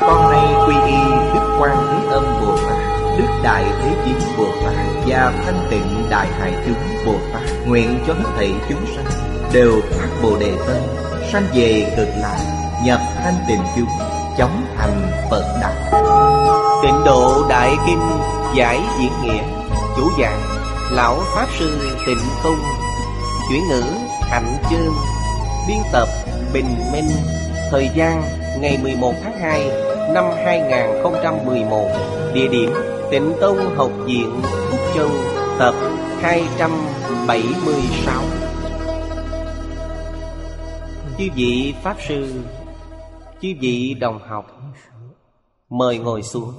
Con nay quy y Đức Quan Thế Âm Bồ Tát, Đức Đại Thế Chí Bồ Tát Và Thanh Tịnh Đại Hải Chúng Bồ Tát Nguyện cho hết thảy chúng sanh Đều phát Bồ Đề Tâm, Sanh về cực lạc, Nhập thanh tịnh chúng, Chóng thành Phật Đạo. Tịnh độ Đại Kinh Giải diễn nghĩa, Chủ giảng Lão Pháp Sư Tịnh Tông, Chuyển ngữ Hạnh Chương, Biên tập Bình Minh, Thời gian ngày 11 tháng 2 năm 2011 Địa điểm Tịnh Tông Học viện Phúc Châu Tập 276 Chư vị Pháp Sư, Chư vị đồng học, Mời ngồi xuống.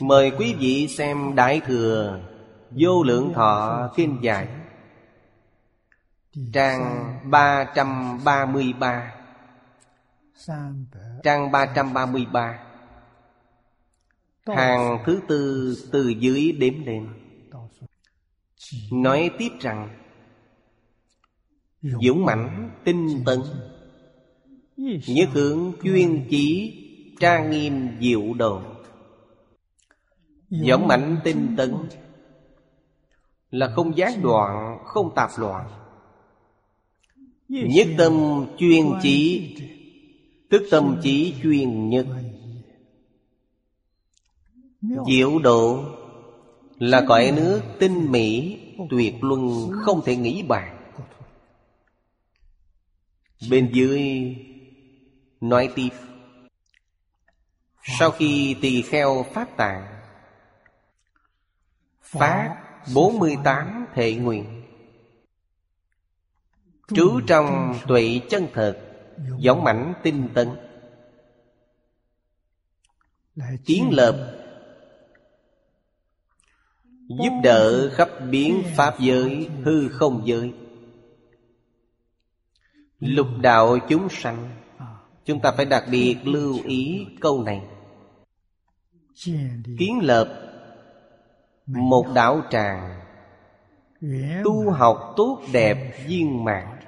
Mời quý vị xem Đại Thừa Vô Lượng Thọ Kinh Giải Trang 333 Trang 333 Hàng thứ tư từ dưới đếm lên. Nói tiếp rằng, Dũng mãnh, tinh tấn Nhất hướng chuyên chí tra nghiêm diệu độ Dũng mãnh, tinh tấn Là không gián đoạn Không tạp loạn. Nhất tâm chuyên chỉ Tức tâm trí chuyên nhất. Diệu độ Là cõi nước tinh mỹ Tuyệt luân, không thể nghĩ bàn. Bên dưới Nói tiếp, Sau khi tỳ kheo phát tạng, Phát 48 thệ nguyện, Trú trong tuệ chân thật Giống mảnh tinh tấn Kiến lập Giúp đỡ khắp biến Pháp giới Hư không giới. Lục đạo chúng sanh. Chúng ta phải đặc biệt lưu ý câu này. Kiến lập Một đạo tràng. Tu học tốt đẹp viên mãn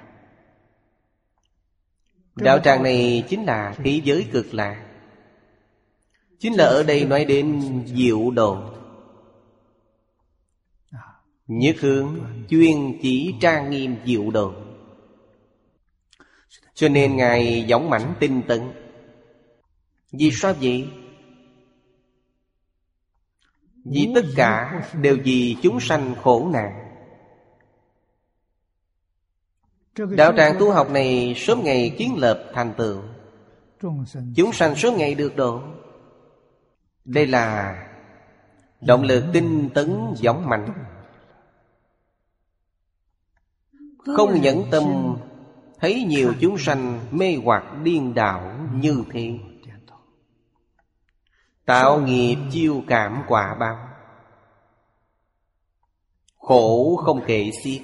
Đạo tràng này chính là thế giới cực lạc Chính là ở đây nói đến diệu độ Nhất hướng chuyên chỉ trang nghiêm diệu độ Cho nên Ngài dõng mảnh tinh tấn. Vì sao vậy? Vì tất cả đều vì chúng sanh khổ nạn. Đạo tràng tu học này sớm ngày kiến lập thành tựu. Chúng sanh sớm ngày được độ. Đây là Động lực tinh tấn giống mạnh. Không nhẫn tâm Thấy nhiều chúng sanh mê hoặc điên đảo như thế. Tạo nghiệp chiêu cảm quả báo. Khổ không kể xiết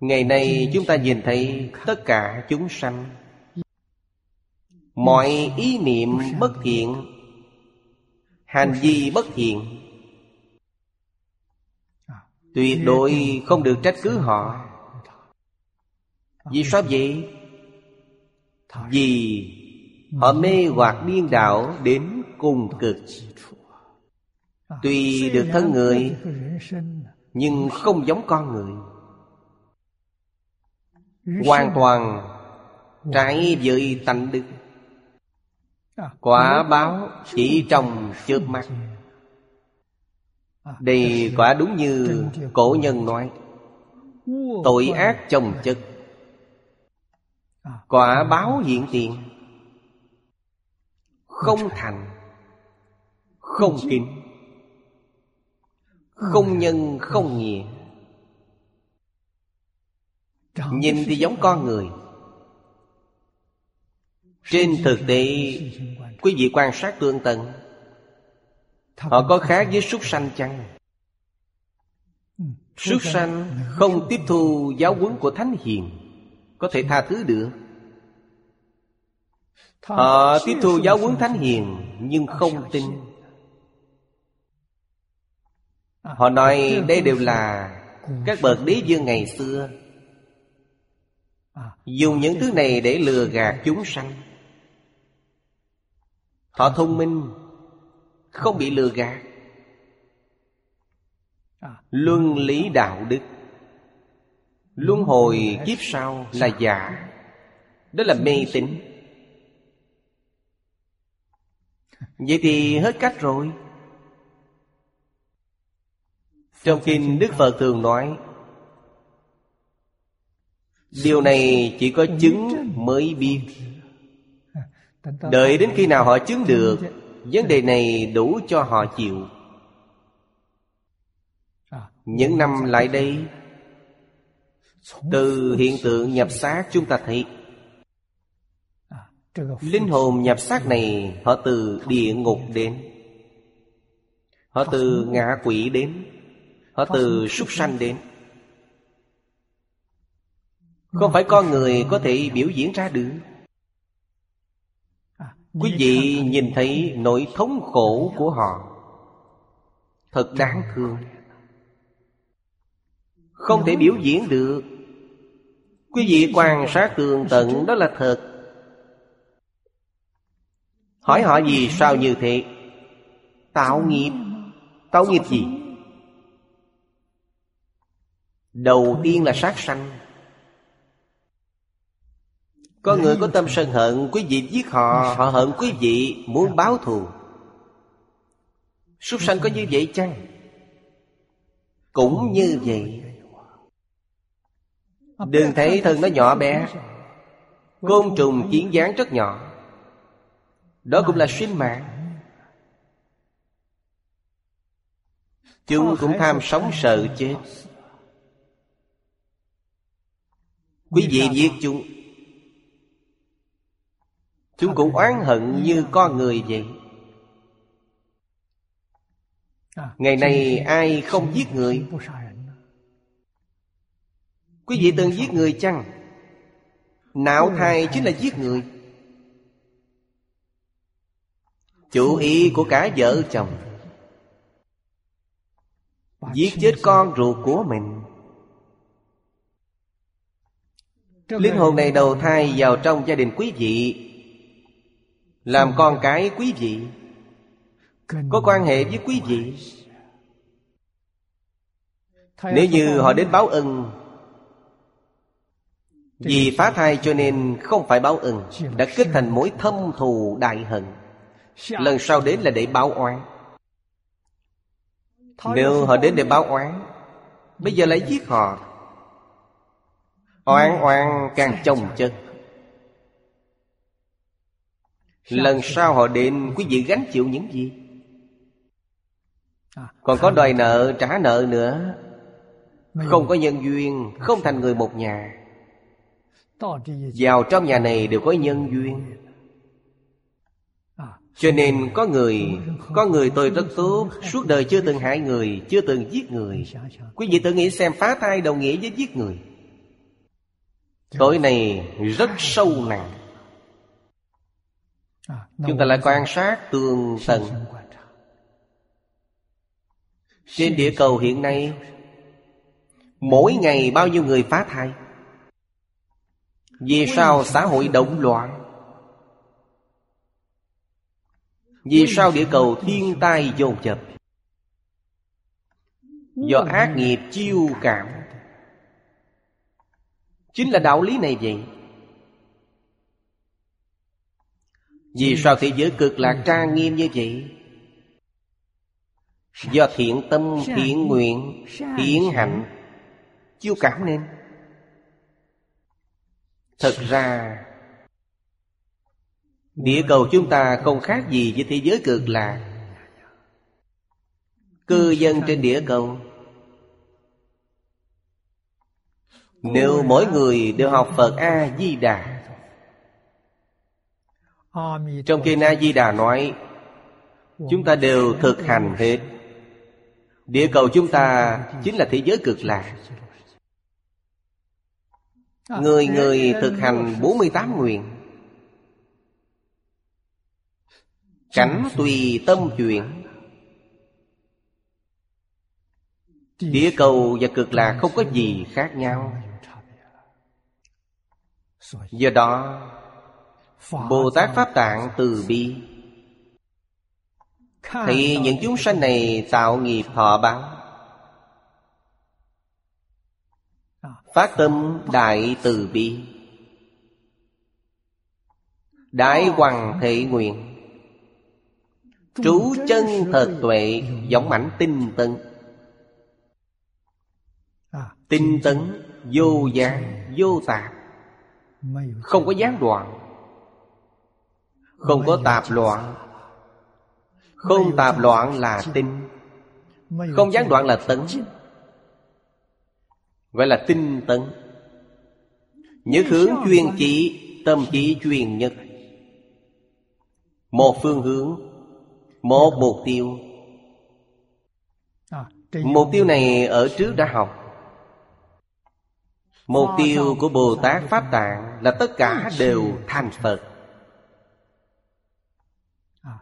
Ngày nay chúng ta nhìn thấy tất cả chúng sanh. Mọi ý niệm bất thiện, Hành vi bất thiện, Tuyệt đối không được trách cứ họ. Vì sao vậy? Vì họ mê hoặc điên đảo đến cùng cực. Tuy được thân người, Nhưng không giống con người. Hoàn toàn trái với tánh đức. Quả báo chỉ trong chớp mắt. Đây quả đúng như cổ nhân nói. Tội ác chồng chất Quả báo hiện tiền Không thành. Không kính Không nhân không nghĩa Nhìn thì giống con người. Trên thực tế Quý vị quan sát tương tận Họ có khác với súc sanh chăng? Súc sanh không tiếp thu giáo huấn của Thánh Hiền. Có thể tha thứ được. Họ tiếp thu giáo huấn Thánh Hiền Nhưng không tin. Họ nói đây đều là Các bậc đế vương ngày xưa Dùng những thứ này để lừa gạt chúng sanh. Họ thông minh, Không bị lừa gạt. Luân lý đạo đức. Luân hồi kiếp sau là giả. Đó là mê tín. Vậy thì hết cách rồi. Trong kinh Đức Phật thường nói Điều này chỉ có chứng mới biết. Đợi đến khi nào họ chứng được Vấn đề này đủ cho họ chịu. Những năm lại đây Từ hiện tượng nhập xác chúng ta thấy. Linh hồn nhập xác này Họ từ địa ngục đến. Họ từ ngạ quỷ đến. Họ từ súc sanh đến Không phải con người có thể biểu diễn ra được. Quý vị nhìn thấy nỗi thống khổ của họ. Thật đáng thương. Không thể biểu diễn được. Quý vị quan sát tường tận đó là thật. Hỏi họ gì sao như thế? Tạo nghiệp. Tạo nghiệp gì? Đầu tiên là sát sanh có người có tâm sân hận, Quý vị giết họ Họ hận quý vị, Muốn báo thù. Súc sanh có như vậy chăng? Cũng như vậy. Đừng thấy thân nó nhỏ bé. Côn trùng kiến dáng rất nhỏ. Đó cũng là sinh mạng. Chúng cũng tham sống sợ chết. Quý vị giết chúng. Chúng cũng oán hận như con người vậy. Ngày nay ai không giết người? Quý vị từng giết người chăng? Nạo thai chính là giết người. Chủ ý của cả vợ chồng. Giết chết con ruột của mình. Linh hồn này đầu thai vào trong gia đình quý vị Làm con cái quý vị. Có quan hệ với quý vị. Nếu như họ đến báo ân Vì phá thai cho nên không phải báo ân Đã kết thành mối thâm thù đại hận. Lần sau đến là để báo oán. Nếu họ đến để báo oán Bây giờ lại giết họ. Oan oan càng chồng chân Lần sau họ đến quý vị gánh chịu những gì? Còn có đòi nợ trả nợ nữa. Không có nhân duyên Không thành người một nhà. Vào trong nhà này đều có nhân duyên. Cho nên có người Có người tôi rất tốt Suốt đời chưa từng hại người Chưa từng giết người. Quý vị tự nghĩ xem phá thai đồng nghĩa với giết người. Tội này rất sâu nặng Chúng ta lại quan sát tường tận Trên địa cầu hiện nay Mỗi ngày bao nhiêu người phá thai? Vì sao xã hội động loạn? Vì sao địa cầu thiên tai dồn dập? Do ác nghiệp chiêu cảm. Chính là đạo lý này vậy Vì sao thế giới cực lạc trang nghiêm như vậy? Do thiện tâm, thiện nguyện, thiện hạnh Chiêu cảm nên. Thật ra Địa cầu chúng ta không khác gì với thế giới cực lạc. Cư dân trên địa cầu. Nếu mỗi người đều học Phật A-di-đà trong Kinh A-di-đà nói, Chúng ta đều thực hành hết. Địa cầu chúng ta chính là thế giới cực lạc. Người người thực hành 48 nguyện. Cảnh tùy tâm chuyện Địa cầu và cực lạc không có gì khác nhau. Do đó Bồ Tát Pháp Tạng từ bi. Thì những chúng sanh này tạo nghiệp thọ báo. Phát tâm đại từ bi. Đại hoàng thể nguyện. Trú chân thật tuệ Giống mảnh tinh tấn. Tinh tấn Vô gián Vô tạp. Không có gián đoạn Không có tạp loạn. Không tạp loạn là tinh Không gián đoạn là tấn. Gọi là tinh tấn. Nhớ hướng chuyên chỉ Tâm chỉ chuyên nhất. Một phương hướng Một mục tiêu. Mục tiêu này ở trước đã học. Mục tiêu của Bồ Tát Pháp Tạng Là tất cả đều thành Phật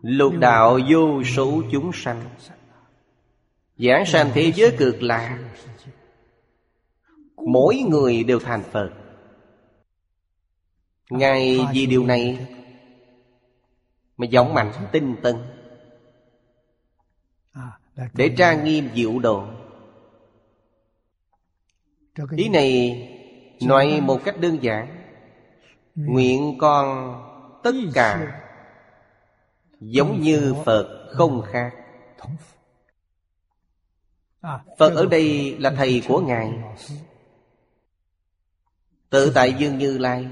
Lục đạo vô số chúng sanh. Giảng sanh thế giới cực lạc. Mỗi người đều thành Phật. Ngài vì điều này Mà giọng mạnh tinh tân Để trang nghiêm diệu độ. Ý này nói một cách đơn giản. Nguyện con tất cả Giống như Phật không khác. Phật ở đây là thầy của Ngài. Tự tại Dương Như Lai.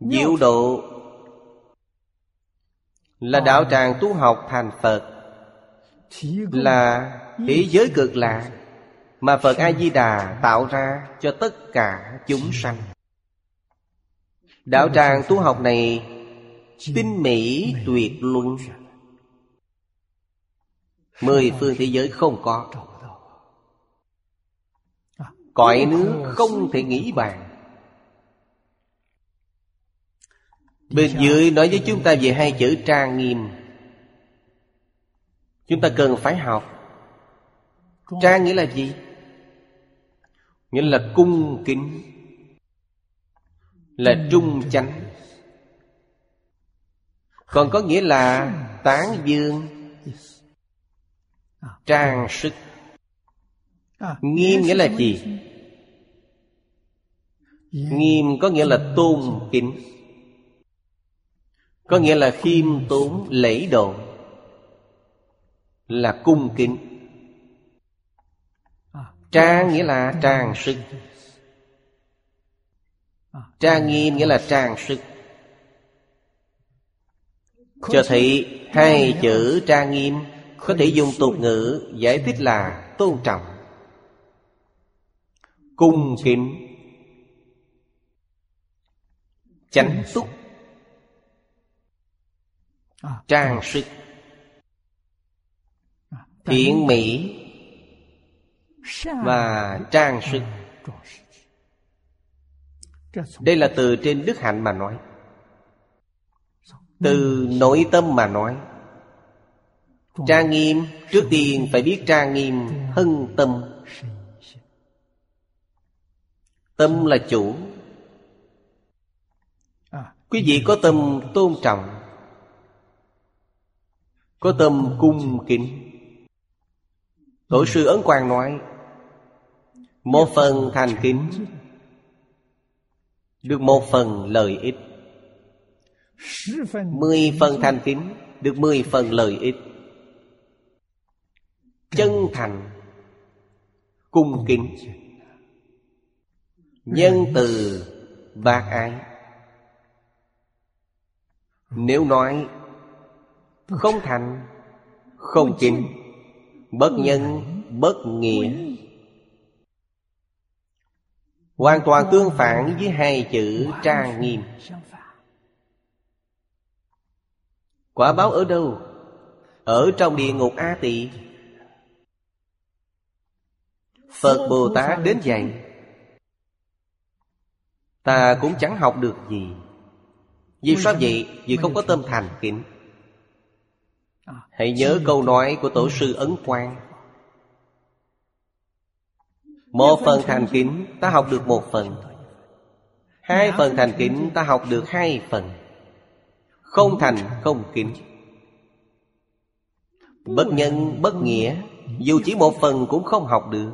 Diệu độ Là đạo tràng tu học thành Phật Là thế giới cực lạ Mà Phật A-di-đà tạo ra cho tất cả chúng sanh Đạo tràng tu học này Tinh mỹ tuyệt luân. Mười phương thế giới không có. Cõi nước không thể nghĩ bàn. Bên dưới nói với chúng ta về hai chữ trang nghiêm. Chúng ta cần phải học. Trang nghĩa là gì? Nghĩa là cung kính là trung chánh. Còn có nghĩa là tán dương, Trang sức. Nghiêm nghĩa là gì? Nghiêm có nghĩa là tôn kính. Có nghĩa là khiêm tốn, lễ độ. Là cung kính. Trang nghĩa là trang sức. Trang nghiêm nghĩa là trang sức. Cho thấy hai chữ trang nghiêm Có thể dùng tục ngữ giải thích là tôn trọng. Cung kính. Chánh túc. trang sức. Thiện mỹ và trang sức đây là từ trên đức hạnh mà nói. Từ nội tâm mà nói. Trang nghiêm trước tiên phải biết trang nghiêm hân tâm. Tâm là chủ. Quý vị có tâm tôn trọng. Có tâm cung kính. Tổ sư Ấn Quang nói Một phần thành kính được một phần lợi ích. Mười phần thành kính Được mười phần lợi ích. Chân thành, Cung kính, Nhân từ, bác ái. Nếu nói Không thành, Không kính Bất nhân, Bất nghĩa Hoàn toàn tương phản với hai chữ trang nghiêm. Quả báo ở đâu? Ở trong địa ngục A Tỳ. Phật Bồ Tát đến dạy, Ta cũng chẳng học được gì. Vì sao vậy? Vì không có tâm thành kính. Hãy nhớ câu nói của Tổ sư Ấn Quang. Một phần thành kính ta học được một phần. Hai phần thành kính ta học được hai phần. Không thành, không kính. Bất nhân, bất nghĩa, Dù chỉ một phần cũng không học được.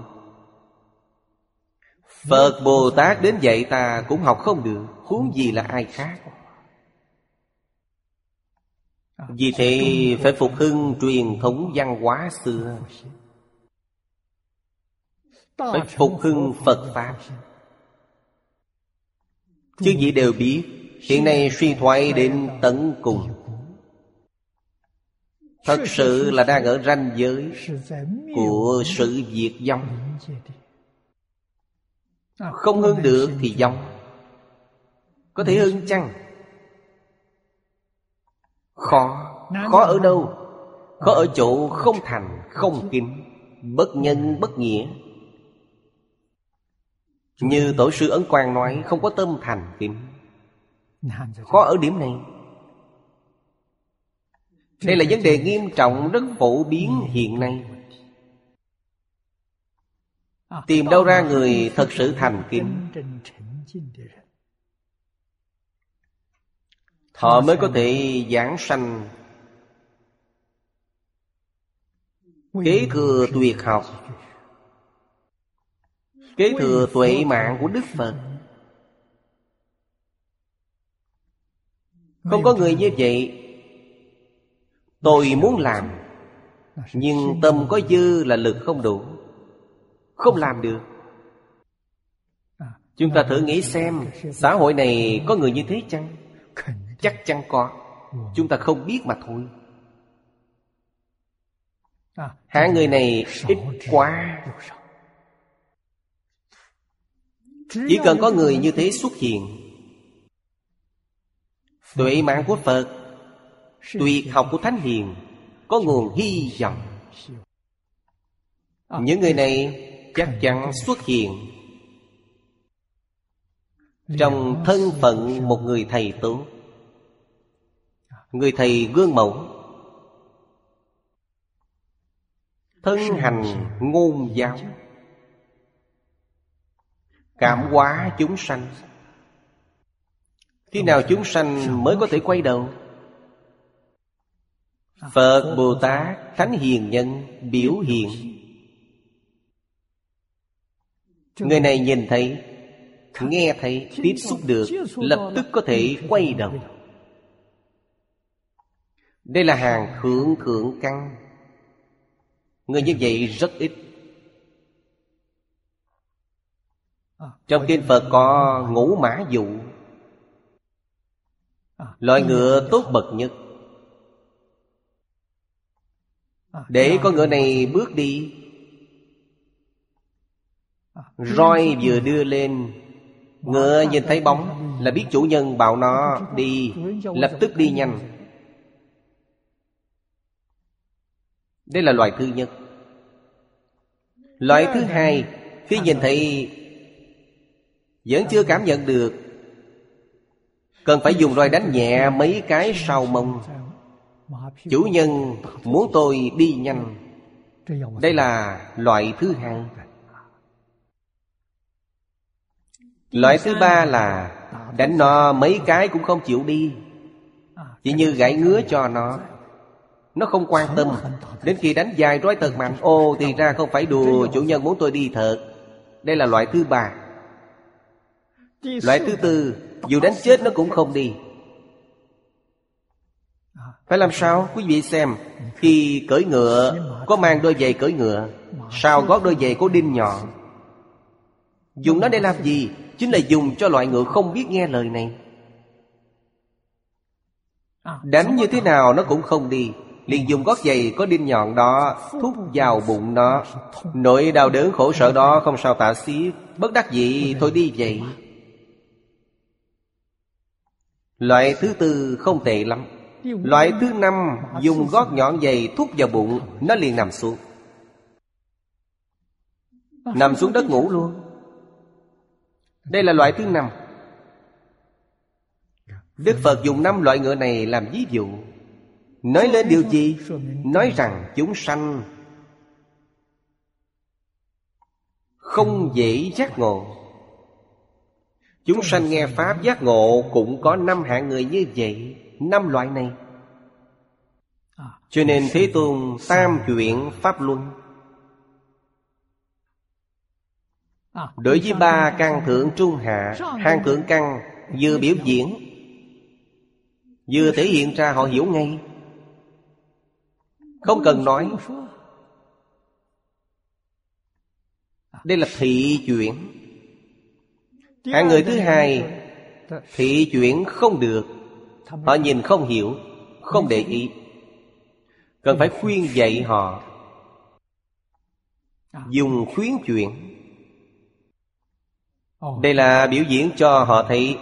Phật Bồ Tát đến dạy ta cũng học không được, Huống gì là ai khác? Vì thế phải phục hưng truyền thống văn hóa xưa. Phải phục hưng Phật Pháp. Chứ gì đều biết Hiện nay suy thoái đến tận cùng. Thật sự là đang ở ranh giới Của sự diệt vong. Không hơn được thì vong. Có thể hơn chăng? Khó. Khó ở đâu? Khó ở chỗ không thành Không kính Bất nhân bất nghĩa như tổ sư Ấn Quang nói, Không có tâm thành kính. Khó ở điểm này. Đây là vấn đề nghiêm trọng, rất phổ biến hiện nay. Tìm đâu ra người thật sự thành kính. Họ mới có thể giảng sanh. Kế thừa tuyệt học. Kế thừa tuệ mạng của Đức Phật. Không có người như vậy. Tôi muốn làm Nhưng tâm có dư là lực không đủ. Không làm được. Chúng ta thử nghĩ xem Xã hội này có người như thế chăng? Chắc chắn có. Chúng ta không biết mà thôi. Hạng người này ít quá chỉ cần có người như thế xuất hiện, Tuệ mạng của Phật, Tuyệt học của Thánh Hiền, Có nguồn hy vọng. Những người này chắc chắn xuất hiện Trong thân phận một người thầy tốt Người thầy gương mẫu, Thân hành ngôn giáo. Cảm hóa chúng sanh. Khi nào chúng sanh mới có thể quay đầu? Phật Bồ Tát Thánh Hiền Nhân biểu hiện. Người này nhìn thấy Nghe thấy Tiếp xúc được Lập tức có thể quay đầu. Đây là hàng thượng thượng căn. Người như vậy rất ít Trong kinh Phật có ngũ mã dụ. Loại ngựa tốt bậc nhất. Để con ngựa này bước đi. Roi vừa đưa lên. Ngựa nhìn thấy bóng Là biết chủ nhân bảo nó đi. Lập tức đi nhanh. Đây là loại thứ nhất. Loại thứ hai. Khi nhìn thấy vẫn chưa cảm nhận được. Cần phải dùng roi đánh nhẹ mấy cái sau mông. Chủ nhân muốn tôi đi nhanh. Đây là loại thứ hai. Loại thứ ba là Đánh nó mấy cái cũng không chịu đi. Chỉ như gãy ngứa cho nó. Nó không quan tâm. Đến khi đánh dài roi thật mạnh, Ô, thì ra không phải đùa. Chủ nhân muốn tôi đi thật. Đây là loại thứ ba. Loại thứ tư, Dù đánh chết nó cũng không đi. Phải làm sao? Quý vị xem, Khi cưỡi ngựa, Có mang đôi giày cưỡi ngựa, Sao gót đôi giày có đinh nhọn? Dùng nó để làm gì? Chính là dùng cho loại ngựa không biết nghe lời này. Đánh như thế nào nó cũng không đi. Liền dùng gót giày có đinh nhọn đó, Thúc vào bụng nó. Nỗi đau đớn khổ sở đó không sao tả xiết. Bất đắc dĩ, thôi đi vậy. Loại thứ tư không tệ lắm. Loại thứ năm dùng gót nhọn giày thúc vào bụng, Nó liền nằm xuống. Nằm xuống đất ngủ luôn. Đây là loại thứ năm. Đức Phật dùng năm loại ngựa này làm ví dụ. Nói lên điều gì? Nói rằng chúng sanh Không dễ giác ngộ. Chúng sanh nghe Pháp giác ngộ Cũng có năm hạng người như vậy Năm loại này. Cho nên Thế Tôn tam chuyện Pháp Luân. Đối với ba căn thượng trung hạ Hang thượng căn vừa biểu diễn Vừa thể hiện ra họ hiểu ngay. Không cần nói. Đây là thị chuyển Hạng người thứ hai Thị chuyển không được. Họ nhìn không hiểu, Không để ý. Cần phải khuyên dạy họ. Dùng khuyến chuyển Đây là biểu diễn cho họ thấy,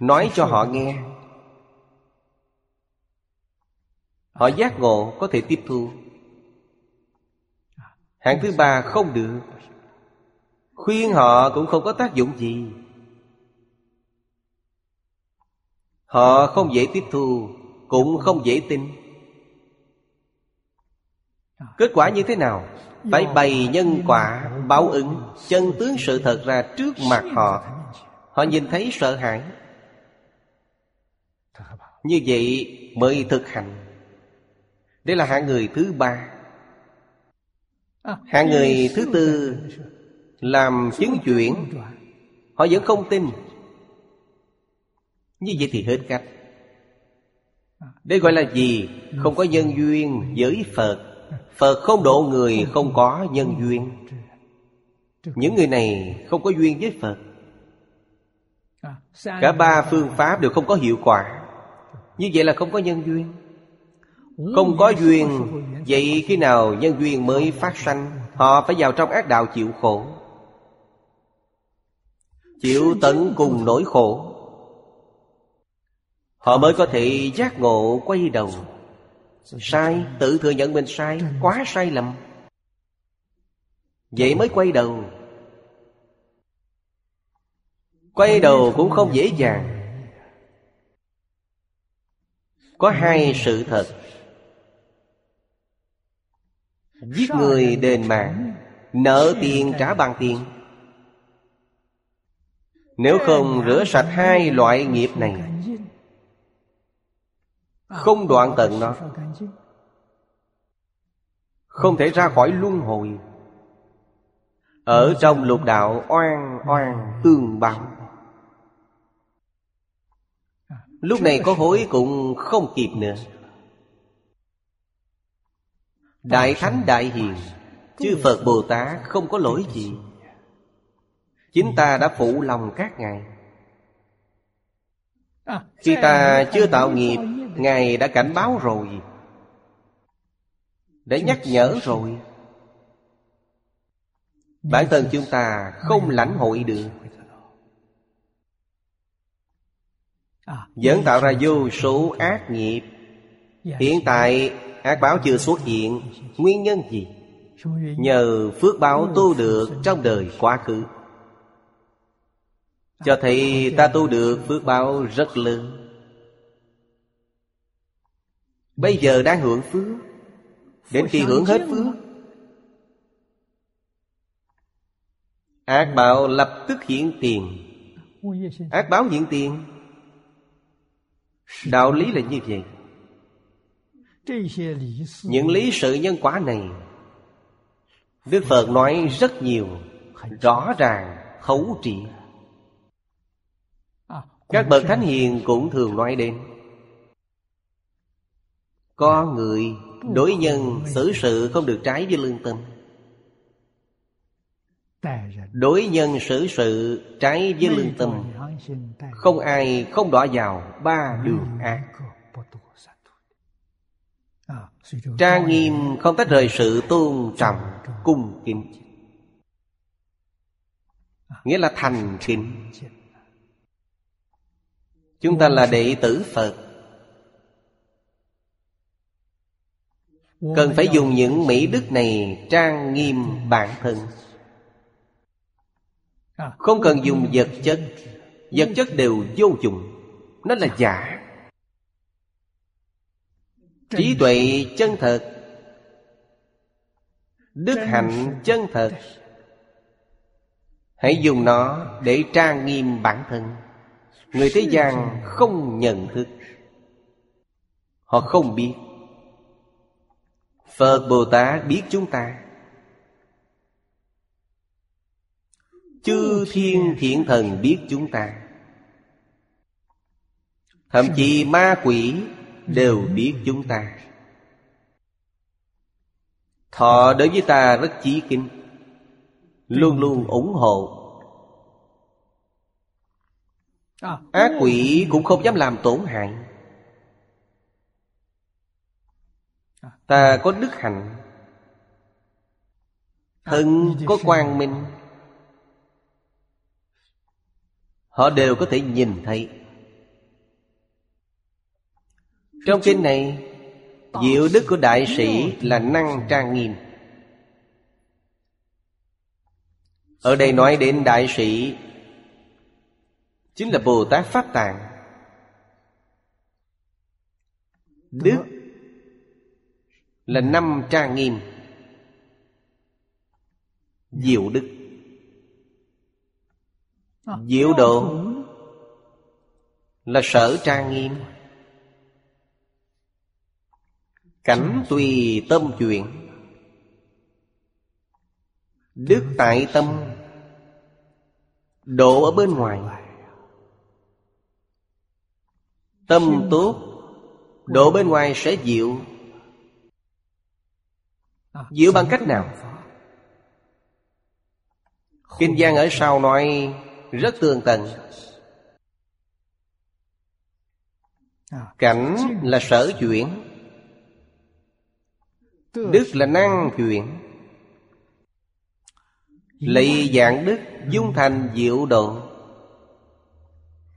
Nói cho họ nghe. Họ giác ngộ có thể tiếp thu. Hạng thứ ba không được. Khuyên họ cũng không có tác dụng gì. Họ không dễ tiếp thu Cũng không dễ tin. Kết quả như thế nào? Phải bày nhân quả, báo ứng Chân tướng sự thật ra trước mặt họ. Họ nhìn thấy sợ hãi. Như vậy mới thực hành. Đây là hạng người thứ ba. Hạng người thứ tư làm chứng chuyển. Họ vẫn không tin. Như vậy thì hết cách. Đây gọi là gì? Không có nhân duyên với Phật. Phật không độ người, không có nhân duyên. Những người này không có duyên với Phật. Cả ba phương pháp đều không có hiệu quả. Như vậy là không có nhân duyên. Không có duyên, Vậy khi nào nhân duyên mới phát sanh, Họ phải vào trong ác đạo chịu khổ. Chịu tận cùng nỗi khổ. Họ mới có thể giác ngộ quay đầu. Sai, tự thừa nhận mình sai Quá sai lầm. Vậy mới quay đầu. Quay đầu cũng không dễ dàng. Có hai sự thật. Giết người đền mạng Nợ tiền trả bằng tiền. Nếu không rửa sạch hai loại nghiệp này, Không đoạn tận nó, Không thể ra khỏi luân hồi. Ở trong lục đạo oan oan tương báo Lúc này có hối cũng không kịp nữa. Đại Thánh Đại Hiền, Chư Phật Bồ Tát không có lỗi gì. Chính ta đã phụ lòng các ngài. Khi ta chưa tạo nghiệp Ngài đã cảnh báo rồi. Đã nhắc nhở rồi. Bản thân chúng ta không lãnh hội được. Vẫn tạo ra vô số ác nghiệp. Hiện tại ác báo chưa xuất hiện. Nguyên nhân gì? Nhờ phước báo tu được trong đời quá khứ cho thấy ta tu được phước báo rất lớn. Bây giờ đang hưởng phước Đến khi hưởng hết phước Ác báo lập tức hiện tiền. Ác báo hiện tiền? Đạo lý là như vậy. Những lý sự nhân quả này Đức Phật nói rất nhiều Rõ ràng, khấu triệt các bậc thánh hiền cũng thường nói đến. Có người đối nhân xử sự không được trái với lương tâm. Đối nhân xử sự trái với lương tâm. Không ai, không đọa vào ba đường ác. Trang nghiêm không tách rời sự tôn trọng Cung kính. Nghĩa là thành kính. Chúng ta là đệ tử Phật. Cần phải dùng những mỹ đức này trang nghiêm bản thân. Không cần dùng vật chất. Vật chất đều vô dụng. Nó là giả. Trí tuệ chân thật. Đức hạnh chân thật. Hãy dùng nó để trang nghiêm bản thân. Người thế gian không nhận thức. Họ không biết. Phật Bồ Tát biết chúng ta. Chư thiên thiện thần biết chúng ta. Thậm chí ma quỷ đều biết chúng ta. Họ đối với ta rất chí kính. Luôn luôn ủng hộ Ác quỷ cũng không dám làm tổn hại. Ta có đức hạnh. Thân có quang minh. Họ đều có thể nhìn thấy. Trong kinh này Diệu đức của đại sĩ là năng trang nghiêm. Ở đây nói đến đại sĩ Chính là Bồ Tát Pháp Tạng. Đức là năm trang nghiêm. Diệu đức. Diệu độ Là sở trang nghiêm. Cảnh tùy tâm chuyện. Đức tại tâm. Độ ở bên ngoài Tâm tốt Độ bên ngoài sẽ diệu Diệu bằng cách nào? Kinh Giang ở sau nói rất tường tận. Cảnh là sở chuyển, Đức là năng chuyển. Lấy dạng đức dung thành diệu độ.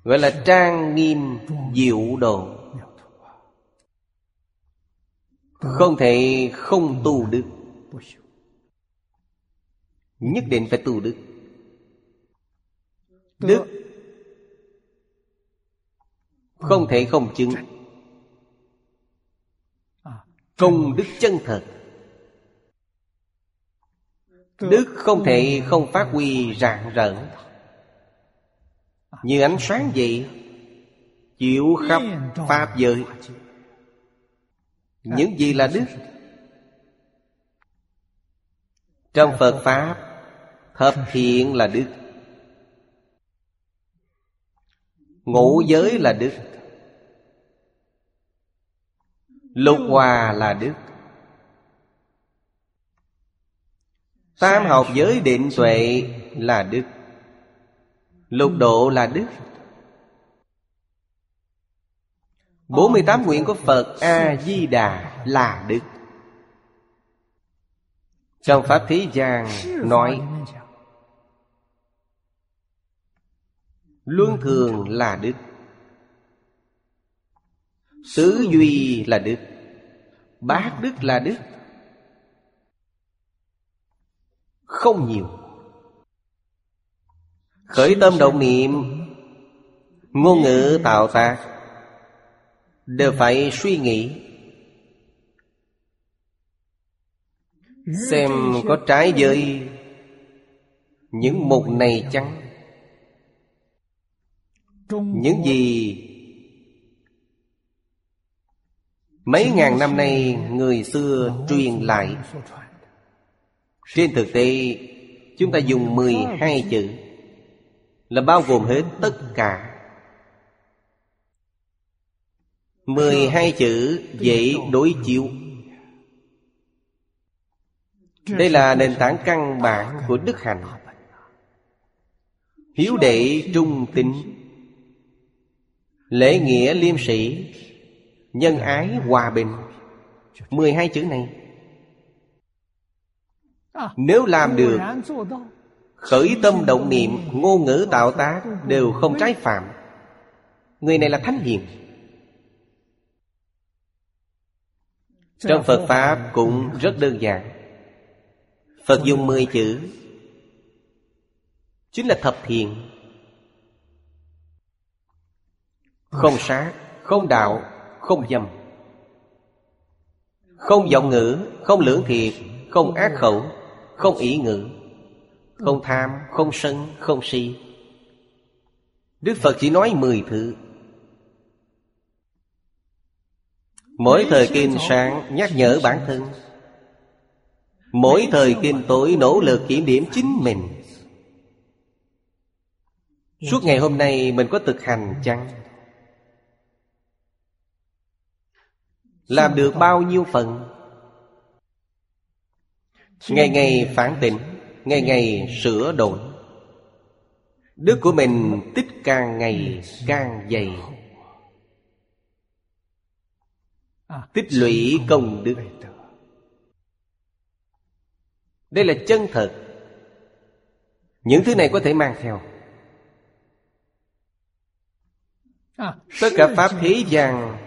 Gọi là trang nghiêm diệu độ Không thể không tu đức Nhất định phải tu đức Đức Không thể không chứng. Công đức chân thật. Đức không thể không phát huy rạng rỡ. Như ánh sáng vậy Chịu khắp Pháp giới. Những gì là đức? Trong Phật Pháp, Thập thiện là đức. Ngũ giới là đức. Lục hòa là đức. Tam học giới định tuệ là đức. Lục độ là đức. 48 nguyện của Phật A-di-đà là đức. Trong Pháp Thế gian nói, Luân thường là đức. Tứ duy là đức. Bát đức là đức. Không nhiều. Khởi tâm động niệm, Ngôn ngữ tạo tác, Đều phải suy nghĩ. Xem có trái với Những mục này chăng? Những gì Mấy ngàn năm nay người xưa truyền lại. Trên thực tế, Chúng ta dùng 12 chữ. Là bao gồm hết tất cả. 12 chữ dễ đối chiếu. Đây là nền tảng căn bản của đức hạnh. Hiếu đệ trung tín. Lễ nghĩa liêm sĩ. Nhân ái hòa bình. 12 chữ này. Nếu làm được Khởi tâm động niệm Ngôn ngữ tạo tác Đều không trái phạm. Người này là thánh hiền. Trong Phật Pháp cũng rất đơn giản. Phật dùng 10 chữ. Chính là thập thiện. Không sát, không đạo, không dâm. Không giọng ngữ, không lưỡng thiệt, không ác khẩu, không ý ngữ. Không tham, không sân, không si. Đức Phật chỉ nói mười thứ. Mỗi thời kinh sáng nhắc nhở bản thân. Mỗi thời kinh tối nỗ lực kiểm điểm chính mình. Suốt ngày hôm nay mình có thực hành chăng? Làm được bao nhiêu phần? Ngày ngày phản tỉnh Ngày ngày sửa đổi. Đức của mình tích càng ngày càng dày. Tích lũy công đức. Đây là chân thật. Những thứ này có thể mang theo. Tất cả Pháp thế gian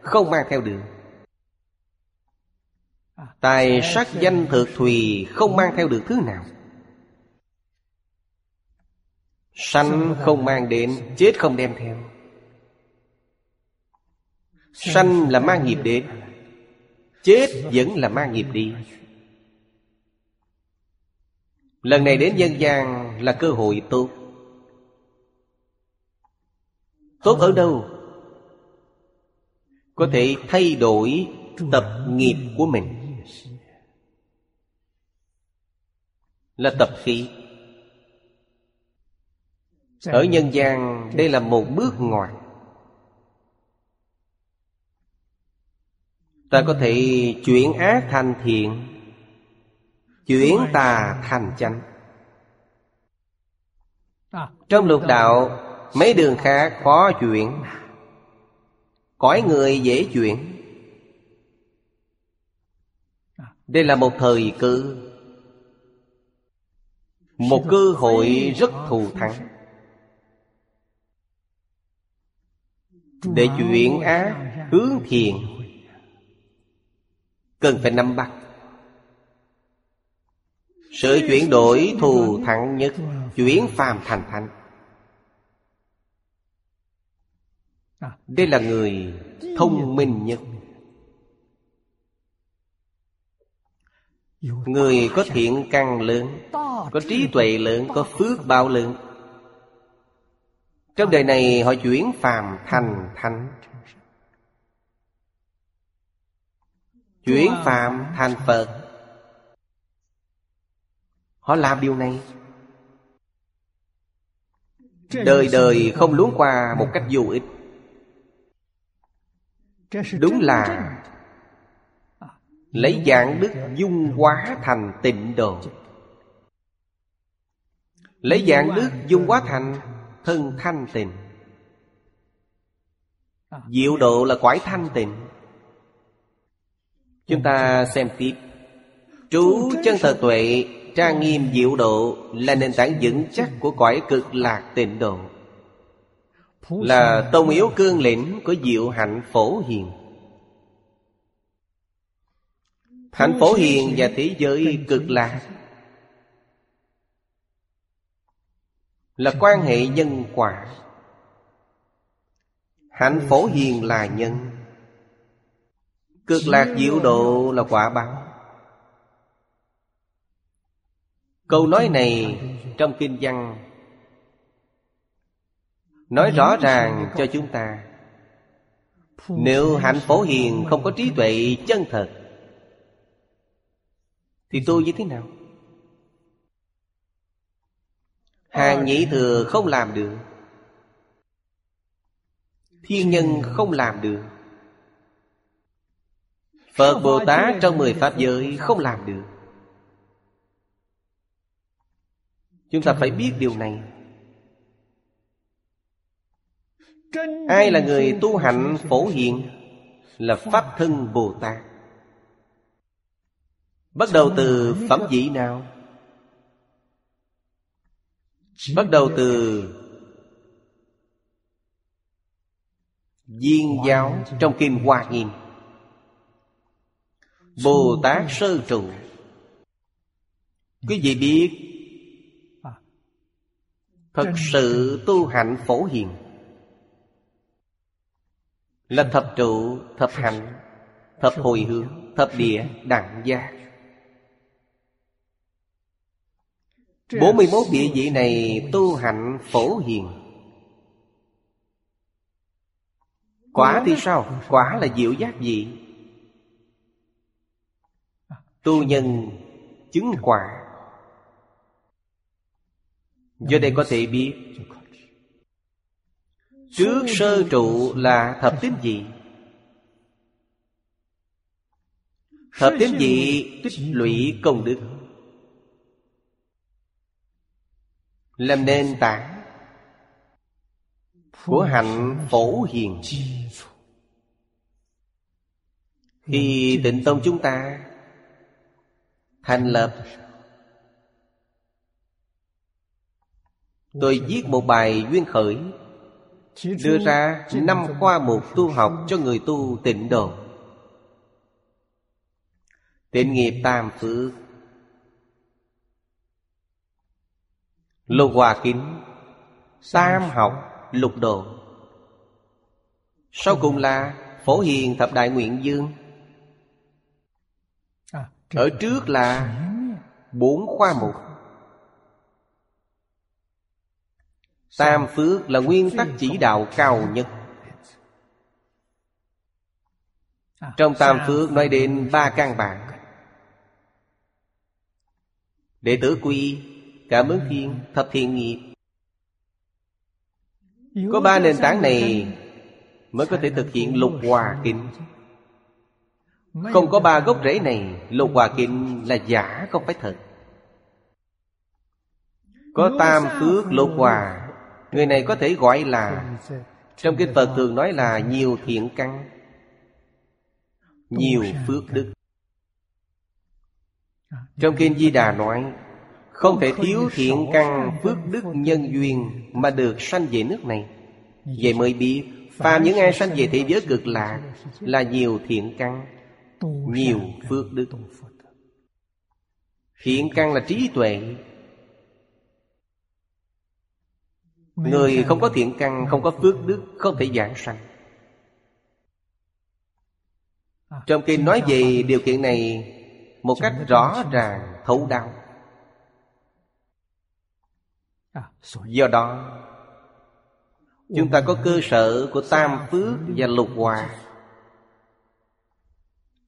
Không mang theo được. Tài sắc danh thực thùy Không mang theo được thứ nào. Sanh không mang đến, Chết không đem theo. Sanh là mang nghiệp đến, Chết vẫn là mang nghiệp đi. Lần này đến dân gian là cơ hội tốt. Tốt ở đâu? Có thể thay đổi tập nghiệp của mình. Là tập khí. Ở nhân gian đây là một bước ngoặt. Ta có thể chuyển ác thành thiện Chuyển tà thành chánh. Trong lục đạo Mấy đường khác khó chuyển. Cõi người dễ chuyển. Đây là một thời cơ. Một cơ hội rất thù thắng Để chuyển ác hướng thiện Cần phải nắm bắt. Sự chuyển đổi thù thắng nhất, Chuyển phàm thành thánh. Đây là người thông minh nhất. Người có thiện căn lớn, Có trí tuệ lớn, Có phước bao lớn. Trong đời này họ chuyển phàm thành thánh. Chuyển phàm thành Phật. Họ làm điều này. Đời đời không luống qua một cách vô ích. Đúng là Lấy dạng đức dung hóa thành tịnh độ. Lấy dạng đức dung hóa thành thân thanh tịnh. Diệu độ là quải thanh tịnh. Chúng ta xem tiếp. Trú chân thật tuệ Trang nghiêm diệu độ Là nền tảng vững chắc của cõi cực lạc tịnh độ. Là tông yếu cương lĩnh Của diệu hạnh phổ hiền. Hạnh phổ hiền và thế giới cực lạc Là quan hệ nhân quả. Hạnh phổ hiền là nhân. Cực lạc diệu độ là quả báo. Câu nói này trong kinh văn Nói rõ ràng cho chúng ta. Nếu hạnh phổ hiền không có trí tuệ chân thật, Thì tôi như thế nào? Hàng nhị thừa không làm được. Thiên nhân không làm được. Phật Bồ Tát trong mười Pháp giới không làm được. Chúng ta phải biết điều này. Ai là người tu hạnh phổ hiện Là Pháp thân Bồ Tát. Bắt đầu từ phẩm vị nào? Bắt đầu từ Viên giáo trong Kinh Hoa Nghiêm. Bồ Tát Sơ Trụ. Quý vị biết Thật sự tu hạnh phổ hiền Là thập trụ, thập hạnh Thập hồi hướng, thập địa, đẳng gia 41 địa vị này tu hạnh phổ hiền. Quả thì sao? Quả là diệu giác gì? Tu nhân chứng quả. Do đây có thể biết. Trước sơ trụ là thập tín dị Thập tín dị tích lũy công đức Làm nền tảng Của hạnh phổ hiền. Khi tịnh tông chúng ta Thành lập, Tôi viết một bài duyên khởi, Đưa ra năm khoa mục tu học cho người tu tịnh độ. Tịnh nghiệp tam phước. Lô hòa kính Tam học lục độ Sau cùng là Phổ hiền thập đại nguyện dương. Ở trước là Bốn khoa mục. Tam phước là nguyên tắc chỉ đạo cao nhất. Trong tam phước nói đến ba căn bản. Đệ tử quy Cảm ứng thiên Thập thiện nghiệp. Có ba nền tảng này Mới có thể thực hiện lục hòa kinh. Không có ba gốc rễ này Lục hòa kinh là giả không phải thật. Có tam phước lục hòa Người này có thể gọi là Trong kinh Phật thường nói là nhiều thiện căn Nhiều phước đức. Trong kinh Di Đà nói Không thể thiếu thiện căn phước đức nhân duyên Mà được sanh về nước này. Vậy mới biết Phàm những ai sanh về thế giới cực lạc Là nhiều thiện căn Nhiều phước đức. Thiện căn là trí tuệ. Người không có thiện căn Không có phước đức Không thể giảng sanh. Trong kinh nói về điều kiện này Một cách rõ ràng thấu đáo Do đó Chúng ta có cơ sở của tam phước và lục hòa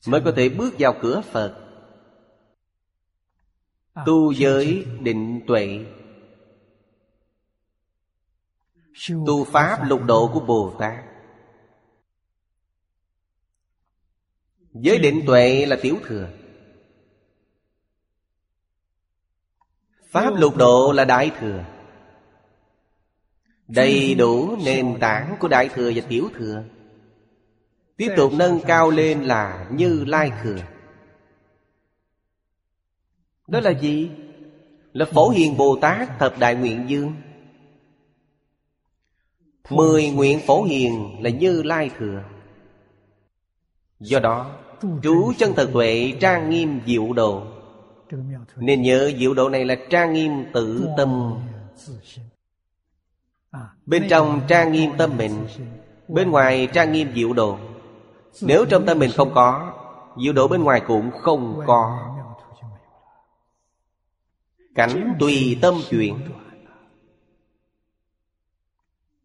Mới có thể bước vào cửa Phật. Tu giới định tuệ. Tu Pháp lục độ của Bồ Tát. Giới định tuệ là tiểu thừa. Pháp lục độ là đại thừa Đầy đủ nền tảng của đại thừa và tiểu thừa. Tiếp tục nâng cao lên là như lai thừa. Đó là gì? Là phổ hiền Bồ Tát thập đại nguyện dương Mười nguyện phổ hiền là như lai thừa. Do đó, Chú chân thật tuệ trang nghiêm diệu độ Nên nhớ diệu độ này là trang nghiêm tự tâm. Bên trong trang nghiêm tâm mình, Bên ngoài trang nghiêm diệu độ Nếu trong tâm mình không có, Diệu độ bên ngoài cũng không có. Cảnh tùy tâm chuyện.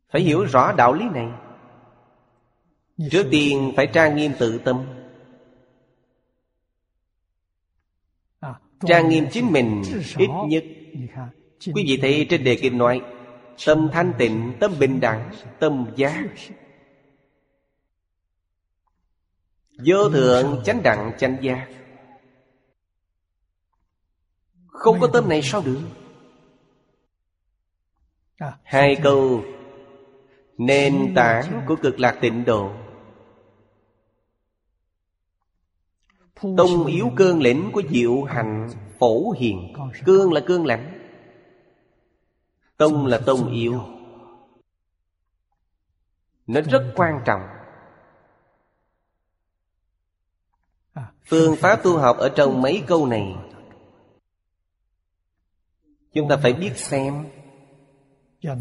Phải hiểu rõ đạo lý này. Trước tiên phải trang nghiêm tự tâm. Trang nghiêm chính mình ít nhất. Quý vị thấy trên đề kim nói Tâm thanh tịnh, tâm bình đẳng, tâm giác Vô thượng chánh đẳng chánh giác Không có tâm này sao được? Hai câu. Nền tảng của cực lạc tịnh độ. Tông yếu cương lĩnh của diệu hành phổ hiền. Cương là cương lãnh. Tông là tông yếu Nó rất quan trọng. Phương pháp tu học ở trong mấy câu này. Chúng ta phải biết xem.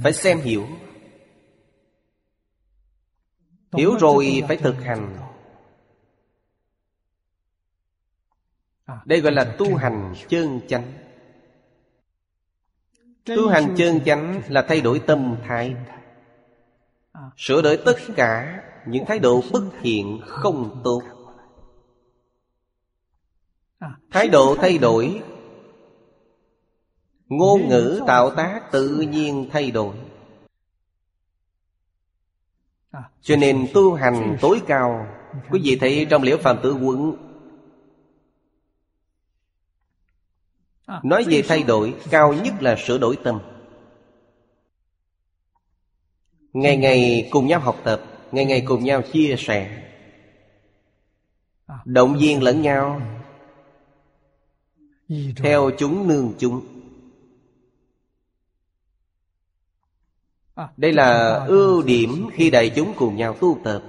Phải xem hiểu. Hiểu rồi phải thực hành. Đây gọi là tu hành chân chánh Tu hành chân chánh là thay đổi tâm thái. Sửa đổi tất cả những thái độ bất thiện không tốt. Thái độ thay đổi. Ngôn ngữ tạo tác tự nhiên thay đổi. Cho nên tu hành tối cao Quý vị thấy trong liễu phàm tử quận Nói về thay đổi Cao nhất là sửa đổi tâm. Ngày ngày cùng nhau học tập Ngày ngày cùng nhau chia sẻ. Động viên lẫn nhau. Theo chúng nương chúng. Đây là ưu điểm khi đại chúng cùng nhau tu tập.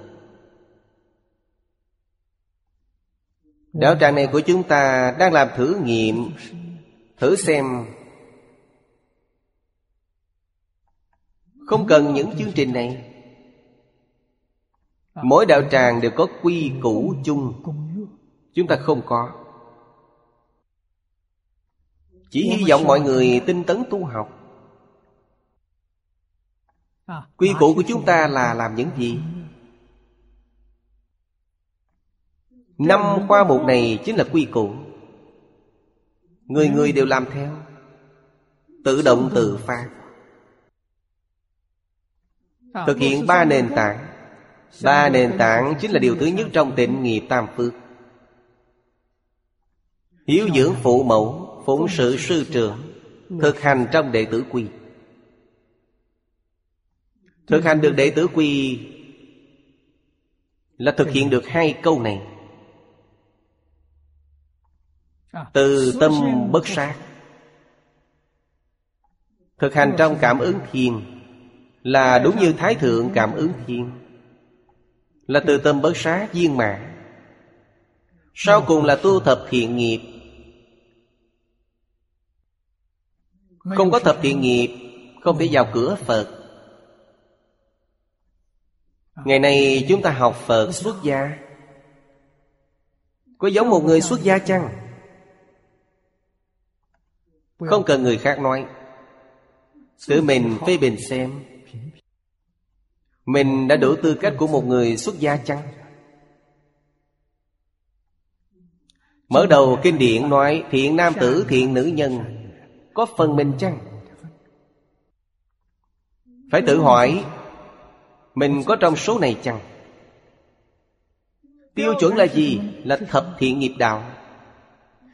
Đạo tràng này của chúng ta đang làm thử nghiệm Thử xem. Không cần những chương trình này. Mỗi đạo tràng đều có quy củ chung. Chúng ta không có. Chỉ hy vọng mọi người tinh tấn tu học. Quy củ của chúng ta là làm những gì? Năm khoa mục này chính là quy củ. Người người đều làm theo. Tự động tự phát. Thực hiện ba nền tảng. Ba nền tảng chính là điều thứ nhất trong tịnh nghiệp tam phước. Hiếu dưỡng phụ mẫu Phụng sự sư trưởng. Thực hành trong đệ tử quy. Thực hành được đệ tử quy Là thực hiện được hai câu này Từ tâm bất sát. Thực hành trong cảm ứng thiên Là đúng như Thái Thượng cảm ứng thiên Là từ tâm bất sát viên mãn. Sau cùng là tu thập thiện nghiệp. Không có thập thiện nghiệp Không thể vào cửa Phật. Ngày nay chúng ta học Phật xuất gia. Có giống một người xuất gia chăng? Không cần người khác nói. Tự mình phê bình xem. Mình đã đủ tư cách của một người xuất gia chăng? Mở đầu kinh điển nói Thiện nam tử thiện nữ nhân. Có phần mình chăng? Phải tự hỏi mình có trong số này chăng? Tiêu chuẩn là gì? Là thập thiện nghiệp đạo.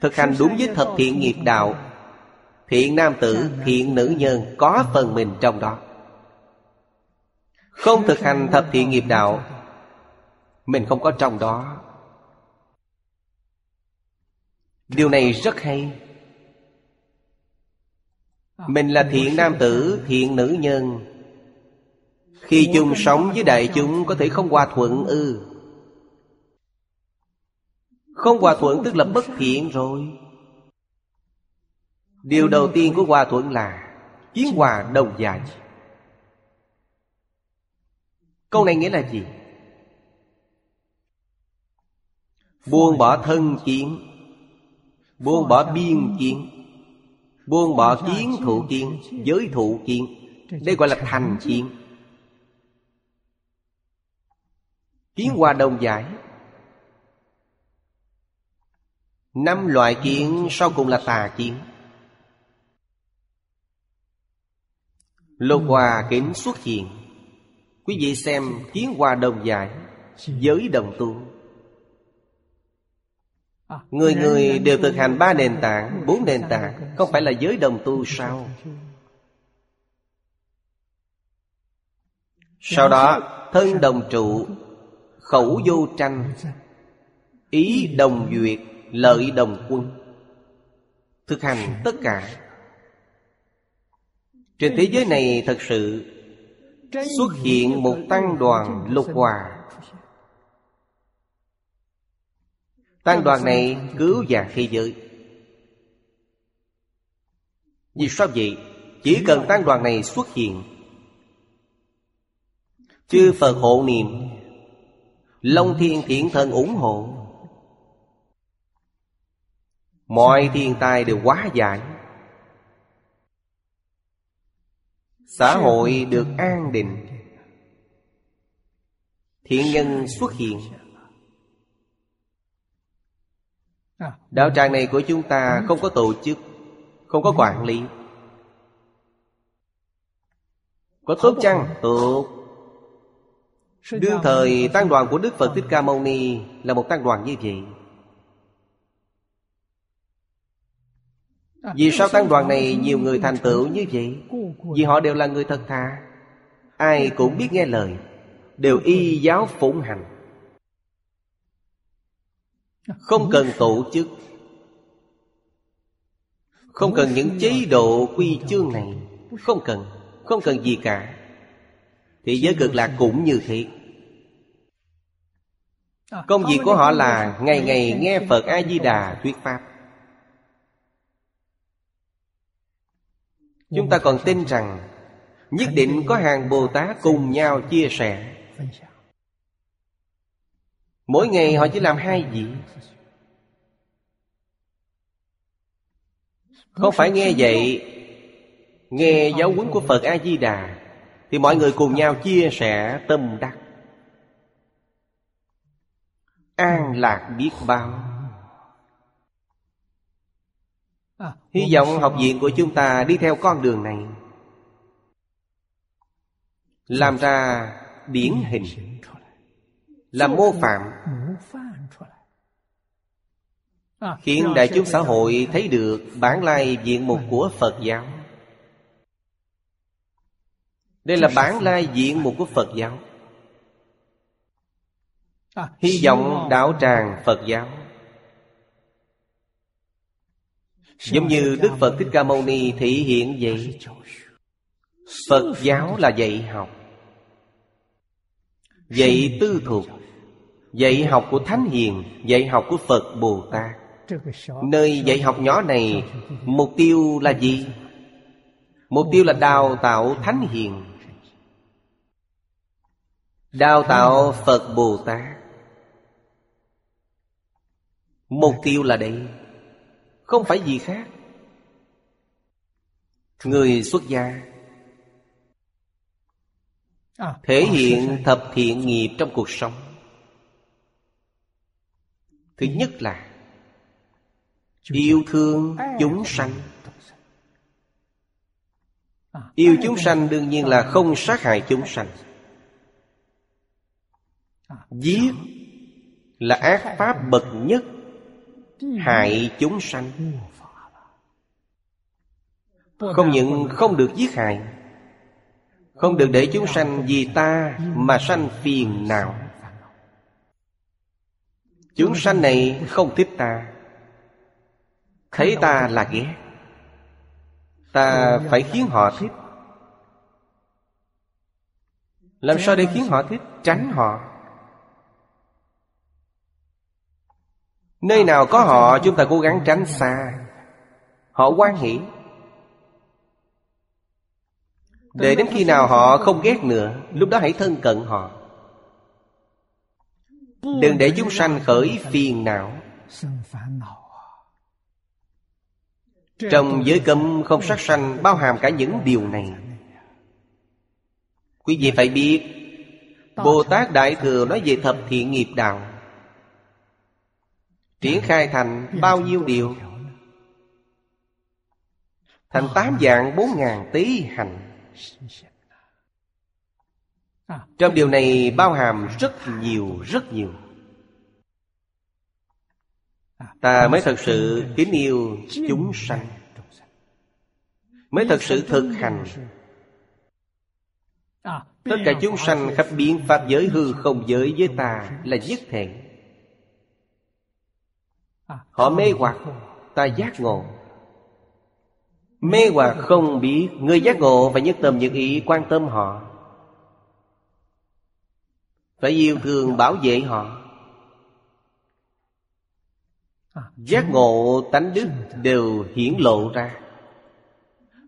Thực hành đúng với thập thiện nghiệp đạo Thiện nam tử, thiện nữ nhân Có phần mình trong đó. Không thực hành thập thiện nghiệp đạo Mình không có trong đó. Điều này rất hay. Mình là thiện nam tử, thiện nữ nhân. Khi chung sống với đại chúng Có thể không hòa thuận ư. Không hòa thuận tức là bất thiện rồi Điều đầu tiên của hòa thuận là Chiến hòa đồng dài. Câu này nghĩa là gì? Buông bỏ thân kiến Buông bỏ biên kiến Buông bỏ kiến thụ kiến Giới thụ kiến. Đây gọi là thành kiến. Kiến hoa đồng giải Năm loại kiến sau cùng là tà kiến Lô hòa kính xuất hiện. Quý vị xem kiến hoa đồng giải Giới đồng tu. Người người đều thực hành ba nền tảng, Bốn nền tảng. Không phải là giới đồng tu sao? Sau đó, thân đồng trụ, Khẩu vô tranh, Ý đồng duyệt, Lợi đồng quân. Thực hành tất cả trên thế giới này thật sự Xuất hiện một tăng đoàn lục hòa. Tăng đoàn này cứu vàng thế giới. Vì sao vậy? Chỉ cần tăng đoàn này xuất hiện, Chư Phật hộ niệm, Long thiên thiện thần ủng hộ, Mọi thiên tai đều hóa giải. Xã hội được an định. Thiện nhân xuất hiện. Đạo tràng này của chúng ta không có tổ chức, Không có quản lý. Có tốt chăng? Tốt. Đương thời tăng đoàn của Đức Phật Thích Ca Mâu Ni Là một tăng đoàn như vậy. Vì sao tăng đoàn này nhiều người thành tựu như vậy? Vì họ đều là người thật thà. Ai cũng biết nghe lời. Đều y giáo phụng hành. Không cần tổ chức. Không cần những chế độ quy chương này. Không cần. Không cần gì cả. Thì giới cực lạc cũng như thế. Công việc của họ là Ngày ngày nghe Phật A-di-đà thuyết Pháp Chúng ta còn tin rằng Nhất định có hàng Bồ Tát cùng nhau chia sẻ. Mỗi ngày họ chỉ làm hai việc Không phải nghe vậy, Nghe giáo huấn của Phật A-di-đà Thì mọi người cùng nhau chia sẻ tâm đắc. An lạc biết bao. Hy vọng học viện của chúng ta đi theo con đường này. Làm ra điển hình. Làm mô phạm. Khiến đại chúng xã hội thấy được bản lai diện mục của Phật giáo. Đây là bản lai diện mục của Phật giáo. Hy vọng đạo tràng Phật giáo Giống như Đức Phật Thích Ca Mâu Ni thị hiện vậy. Phật giáo là dạy học. Dạy tư thuộc Dạy học của Thánh Hiền, Dạy học của Phật Bồ Tát. Nơi dạy học nhỏ này, Mục tiêu là gì? Mục tiêu là đào tạo Thánh Hiền. Đào tạo Phật Bồ Tát. Mục tiêu là đây không phải gì khác. Người xuất gia. Thể hiện thập thiện nghiệp trong cuộc sống. Thứ nhất là Yêu thương chúng sanh. Yêu chúng sanh đương nhiên là không sát hại chúng sanh. Giết là ác pháp bậc nhất hại chúng sanh. Không những không được giết hại, không được để chúng sanh vì ta mà sanh phiền nào. chúng sanh này không thích ta. Thấy ta là ghét. Ta phải khiến họ thích. Làm sao để khiến họ thích? Tránh họ. Nơi nào có họ, chúng ta cố gắng tránh xa. Họ quan hỷ. Để đến khi nào họ không ghét nữa, Lúc đó hãy thân cận họ. Đừng để chúng sanh khởi phiền não. Trong giới cấm không sát sanh Bao hàm cả những điều này. Quý vị phải biết, Bồ Tát Đại Thừa nói về thập thiện nghiệp đạo. Triển khai thành bao nhiêu điều? Thành tám dạng bốn ngàn tí hành. Trong điều này bao hàm rất nhiều rất nhiều. Ta mới thật sự kính yêu chúng sanh. Mới thật sự thực hành. Tất cả chúng sanh khắp biến pháp giới hư không giới với ta là nhất thể. Họ mê hoặc, Ta giác ngộ. Mê hoặc không biết, Người giác ngộ phải nhất tâm nhất ý quan tâm họ. Phải yêu thương, bảo vệ họ. Giác ngộ, tánh đức đều hiển lộ ra.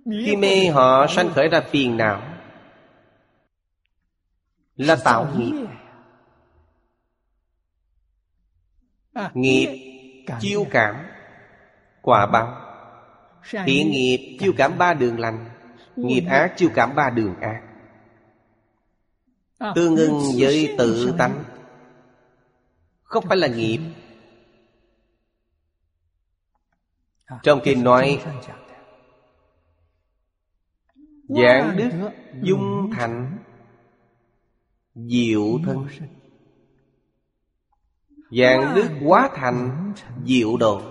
Khi mê họ, sanh khởi ra phiền não. Là tạo nghiệp. Nghiệp chiêu cảm Quả báo. Thiện nghiệp chiêu cảm ba đường lành Nghiệp ác chiêu cảm ba đường ác. Tương ưng với tự tánh. Không phải là nghiệp. Trong kinh nói Giảng đức dung thành Diệu thân Dạng đức quá thành Diệu độ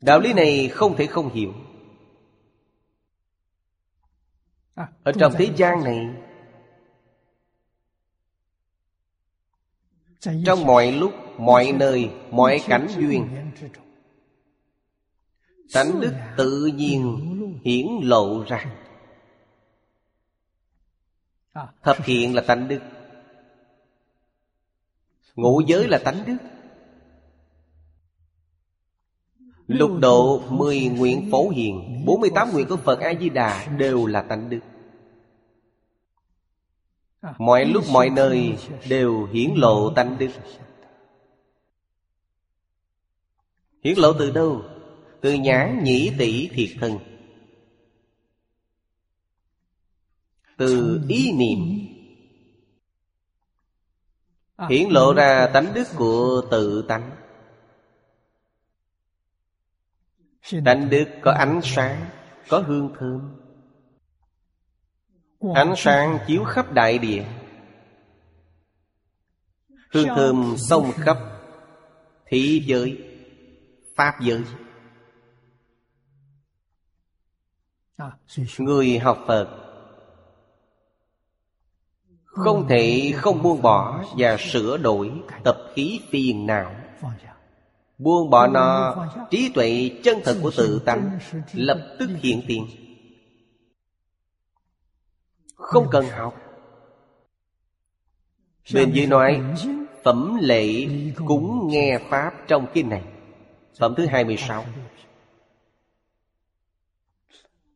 Đạo lý này không thể không hiểu. Ở trong thế gian này Trong mọi lúc, mọi nơi, mọi cảnh duyên Tánh đức tự nhiên hiển lộ ra. Thập hiện là tánh đức Ngũ giới là tánh đức. Lục độ mười nguyện phổ hiền, bốn mươi tám nguyện của Phật A-di-đà Đều là tánh đức. Mọi lúc mọi nơi Đều hiển lộ tánh đức. Hiển lộ từ đâu? Từ nhãn nhĩ tỷ thiệt thân Từ ý niệm Hiển lộ ra tánh đức của tự tánh. Tánh đức có ánh sáng, Có hương thơm. Ánh sáng chiếu khắp đại địa. Hương thơm sông khắp Thị giới, Pháp giới. Người học Phật không thể không buông bỏ Và sửa đổi tập khí phiền não. Buông bỏ nó, Trí tuệ chân thật của tự tánh Lập tức hiện tiền. Không cần học. Bên dưới nói, Phẩm lệ cúng nghe Pháp trong kinh này. Phẩm thứ 26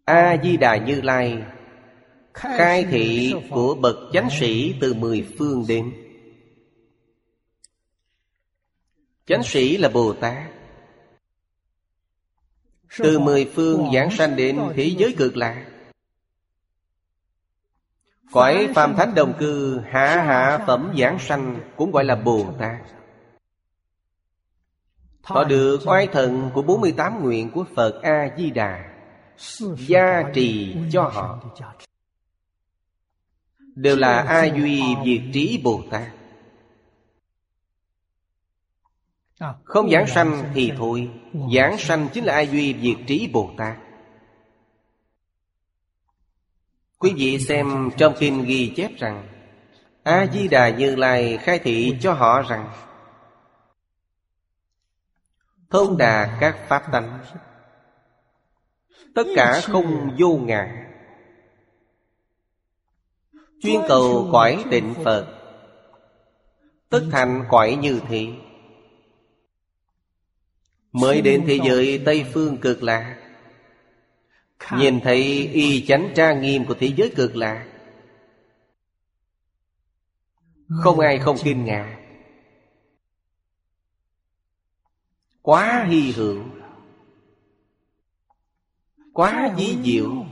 A-di-đà Như Lai Khai thị của bậc chánh sĩ từ mười phương đến. Chánh sĩ là Bồ Tát. Từ mười phương giảng sanh đến thế giới cực lạc. Cõi phàm thánh đồng cư hạ hạ phẩm giảng sanh Cũng gọi là Bồ Tát. Họ được oai thần của 48 nguyện của Phật A-di-đà Gia trì cho họ. Đều là A Duy Diệt Trí Bồ Tát. Không giảng sanh thì thôi, Giảng sanh chính là A Duy Diệt Trí Bồ Tát. Quý vị xem trong kinh ghi chép rằng, A-di-đà Như Lai khai thị cho họ rằng Thông đà các pháp tánh, Tất cả không vô ngại Chuyên cầu cõi tịnh Phật. Tất thành cõi như thế. Mới đến thế giới Tây Phương cực lạc Nhìn thấy y chánh trang nghiêm của thế giới cực lạc Không ai không kinh ngạc. Quá hy hữu. Quá dí diệu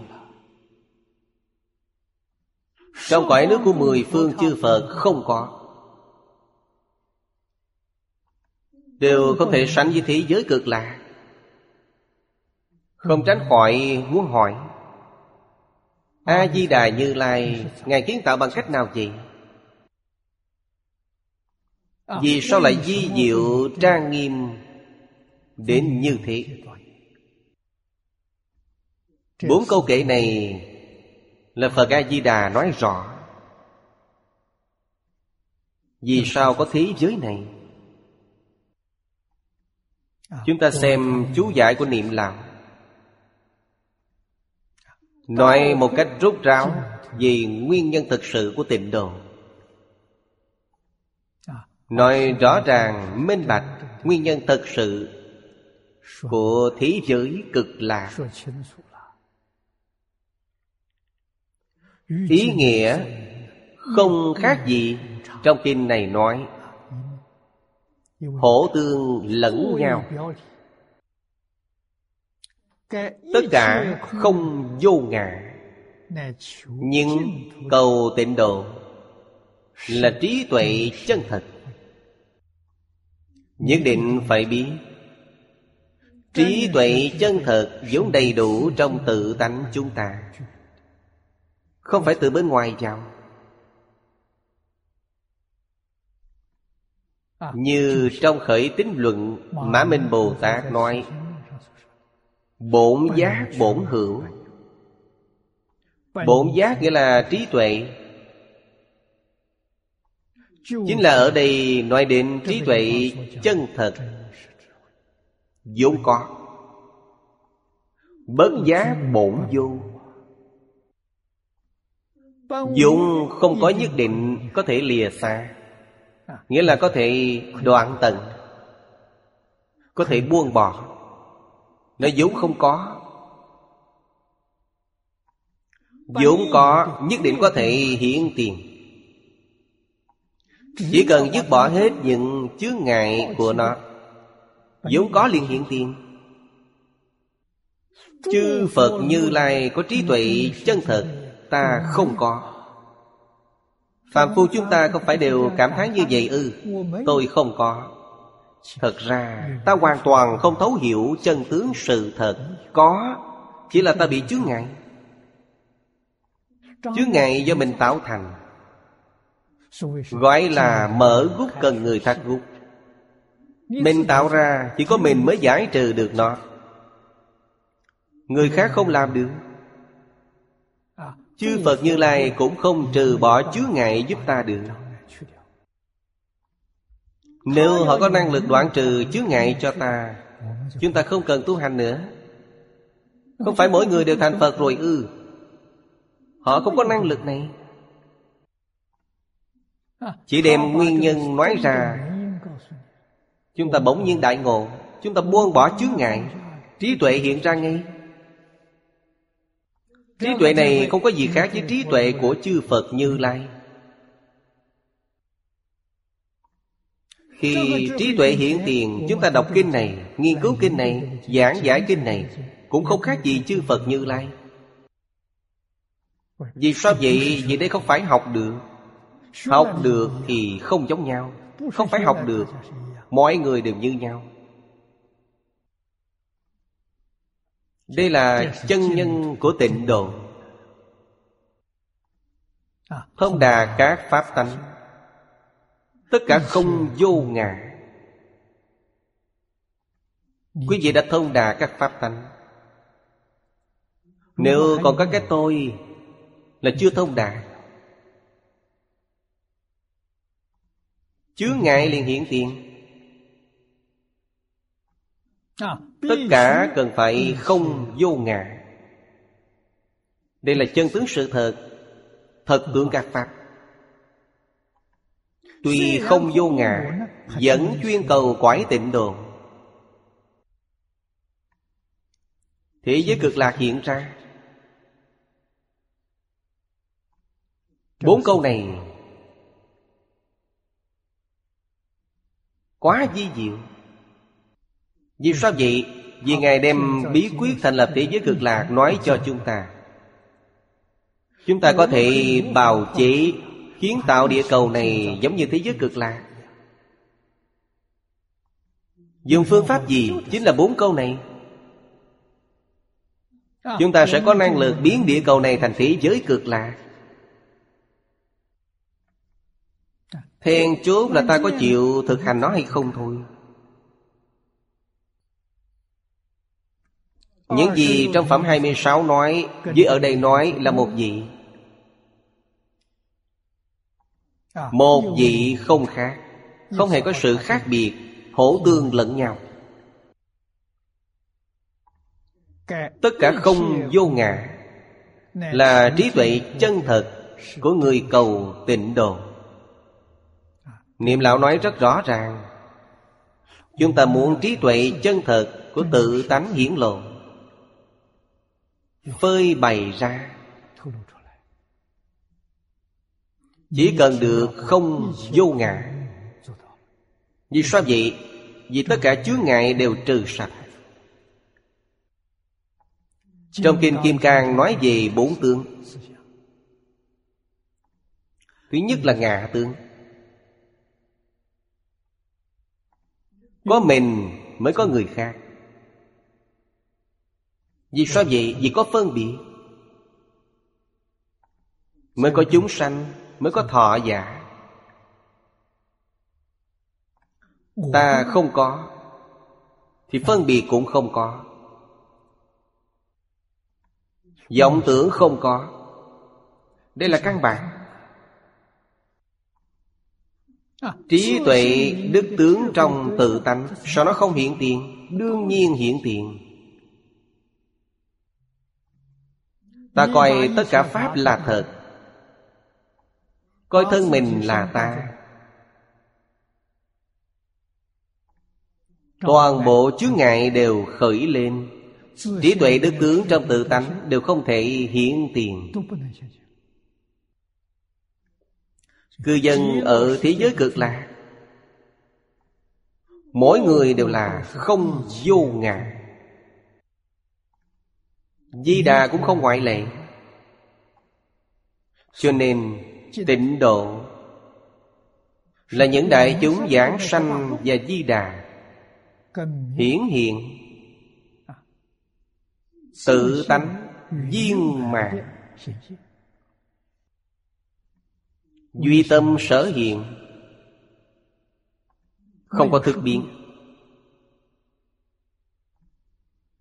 trong cõi nước của mười phương chư Phật không có. Đều không thể sánh với thế giới cực lạ. Không tránh khỏi muốn hỏi, A-di-đà Như Lai, Ngài kiến tạo bằng cách nào vậy? Vì sao lại di diệu trang nghiêm Đến như thế? Bốn câu kể này là Phật A-di-đà nói rõ Vì sao có thế giới này? Chúng ta xem chú giải của Niệm Lão Nói một cách rút ráo Về nguyên nhân thực sự của tịnh độ. Nói rõ ràng minh bạch Nguyên nhân thực sự Của thế giới cực lạc Ý nghĩa không khác gì Trong kinh này nói. Hổ tương lẫn nhau. Tất cả không vô ngã Nhưng cầu tịnh độ Là trí tuệ chân thật. Nhất định phải biết Trí tuệ chân thật vốn đầy đủ trong tự tánh chúng ta Không phải từ bên ngoài vào. Như trong khởi tín luận Mã Minh Bồ Tát nói Bổn giác bổn hữu. Bổn giác nghĩa là trí tuệ. Chính là ở đây nói đến trí tuệ chân thật. vốn có. Bất giác bổn vô Dụng không có nhất định có thể lìa xa. Nghĩa là có thể đoạn tận. Có thể buông bỏ. Nó vốn không có. Vốn có, nhất định có thể hiện tiền. Chỉ cần dứt bỏ hết những chướng ngại của nó, vốn có liền hiện tiền. Chư Phật Như Lai có trí tuệ chân thật. Ta không có. Phạm phu chúng ta không phải đều cảm thán như vậy ư? Tôi không có. Thật ra, ta hoàn toàn không thấu hiểu chân tướng sự thật. Có, Chỉ là ta bị chướng ngại. Chướng ngại do mình tạo thành. Gọi là mở gút cần người thắt gút. Mình tạo ra, Chỉ có mình mới giải trừ được nó. Người khác không làm được. Chư Phật Như Lai cũng không trừ bỏ chướng ngại giúp ta được. Nếu họ có năng lực đoạn trừ chướng ngại cho ta, Chúng ta không cần tu hành nữa. Không phải mỗi người đều thành Phật rồi ư. Họ không có năng lực này. Chỉ đem nguyên nhân nói ra. Chúng ta bỗng nhiên đại ngộ, Chúng ta buông bỏ chướng ngại Trí tuệ hiện ra ngay. Trí tuệ này không có gì khác với trí tuệ của chư Phật Như Lai. Khi trí tuệ hiện tiền Chúng ta đọc kinh này Nghiên cứu kinh này Giảng giải kinh này Cũng không khác gì chư Phật Như Lai. Vì sao vậy? Vì đây không phải học được. Học được thì không giống nhau. Không phải học được Mọi người đều như nhau Đây là chân nhân của tịnh độ. Thông đà các pháp tánh. Tất cả không vô ngã. Quý vị đã thông đà các pháp tánh. Nếu còn có cái tôi Là chưa thông đà. Chướng ngại liền hiện tiền Tất cả cần phải không vô ngã. Đây là chân tướng sự thật. Thật tướng các Pháp. Tuy không vô ngã Vẫn chuyên cầu quải tịnh độ. Thế giới cực lạc hiện ra. Bốn câu này Quá di diệu vì sao vậy? Vì Ngài đem bí quyết thành lập thế giới cực lạc nói cho chúng ta. Chúng ta có thể bào chế Kiến tạo địa cầu này giống như thế giới cực lạc. Dùng phương pháp gì? Chính là bốn câu này. Chúng ta sẽ có năng lực biến địa cầu này thành thế giới cực lạc. Then chốt là ta có chịu thực hành nó hay không thôi Những gì trong phẩm 26 nói Với ở đây nói là một vị. Một vị không khác. Không hề có sự khác biệt Hỗ tương lẫn nhau. Tất cả không vô ngã Là trí tuệ chân thật Của người cầu tịnh độ. Niệm lão nói rất rõ ràng. Chúng ta muốn trí tuệ chân thật Của tự tánh hiển lộ Phơi bày ra. Chỉ cần được không vô ngã Vì sao vậy? Vì tất cả chướng ngại đều trừ sạch. Trong Kinh Kim Cang nói về bốn tướng. Thứ nhất là ngạ tướng. Có mình mới có người khác. Vì sao vậy? Vì có phân biệt. Mới có chúng sanh, Mới có thọ giả. Ta không có, Thì phân biệt cũng không có. Vọng tưởng không có. Đây là căn bản. Trí tuệ đức tướng trong tự tánh, sao nó không hiện tiền? Đương nhiên hiện tiền. Ta coi tất cả pháp là thật. coi thân mình là ta. toàn bộ chướng ngại đều khởi lên. Trí tuệ đức tướng trong tự tánh Đều không thể hiện tiền. Cư dân ở thế giới cực lạc Mỗi người đều là không vô ngã Di Đà cũng không ngoại lệ. Cho nên, tịnh độ Là những đại chúng giảng sanh và Di Đà Hiển hiện. Tự tánh viên mạng Duy tâm sở hiện. Không có thực biến.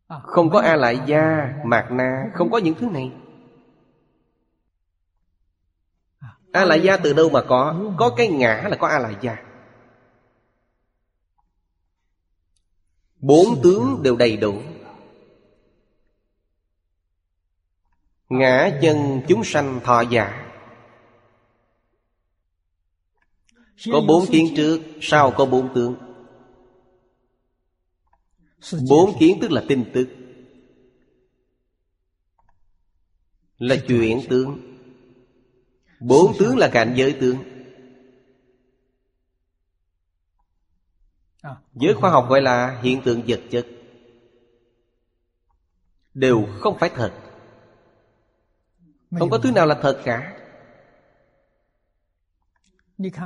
Không có A Lại Gia, Mạc Na Không có những thứ này. A Lại Gia từ đâu mà có? Có cái ngã là có A Lại Gia. Bốn tướng đều đầy đủ. Ngã chân chúng sanh thọ giả. Có bốn kiến trước Sau có bốn tướng. Bốn kiến tức là tin tức. Là chuyện tướng. Bốn tướng là cảnh giới tướng. Giới khoa học gọi là hiện tượng vật chất. Đều không phải thật. Không có thứ nào là thật cả.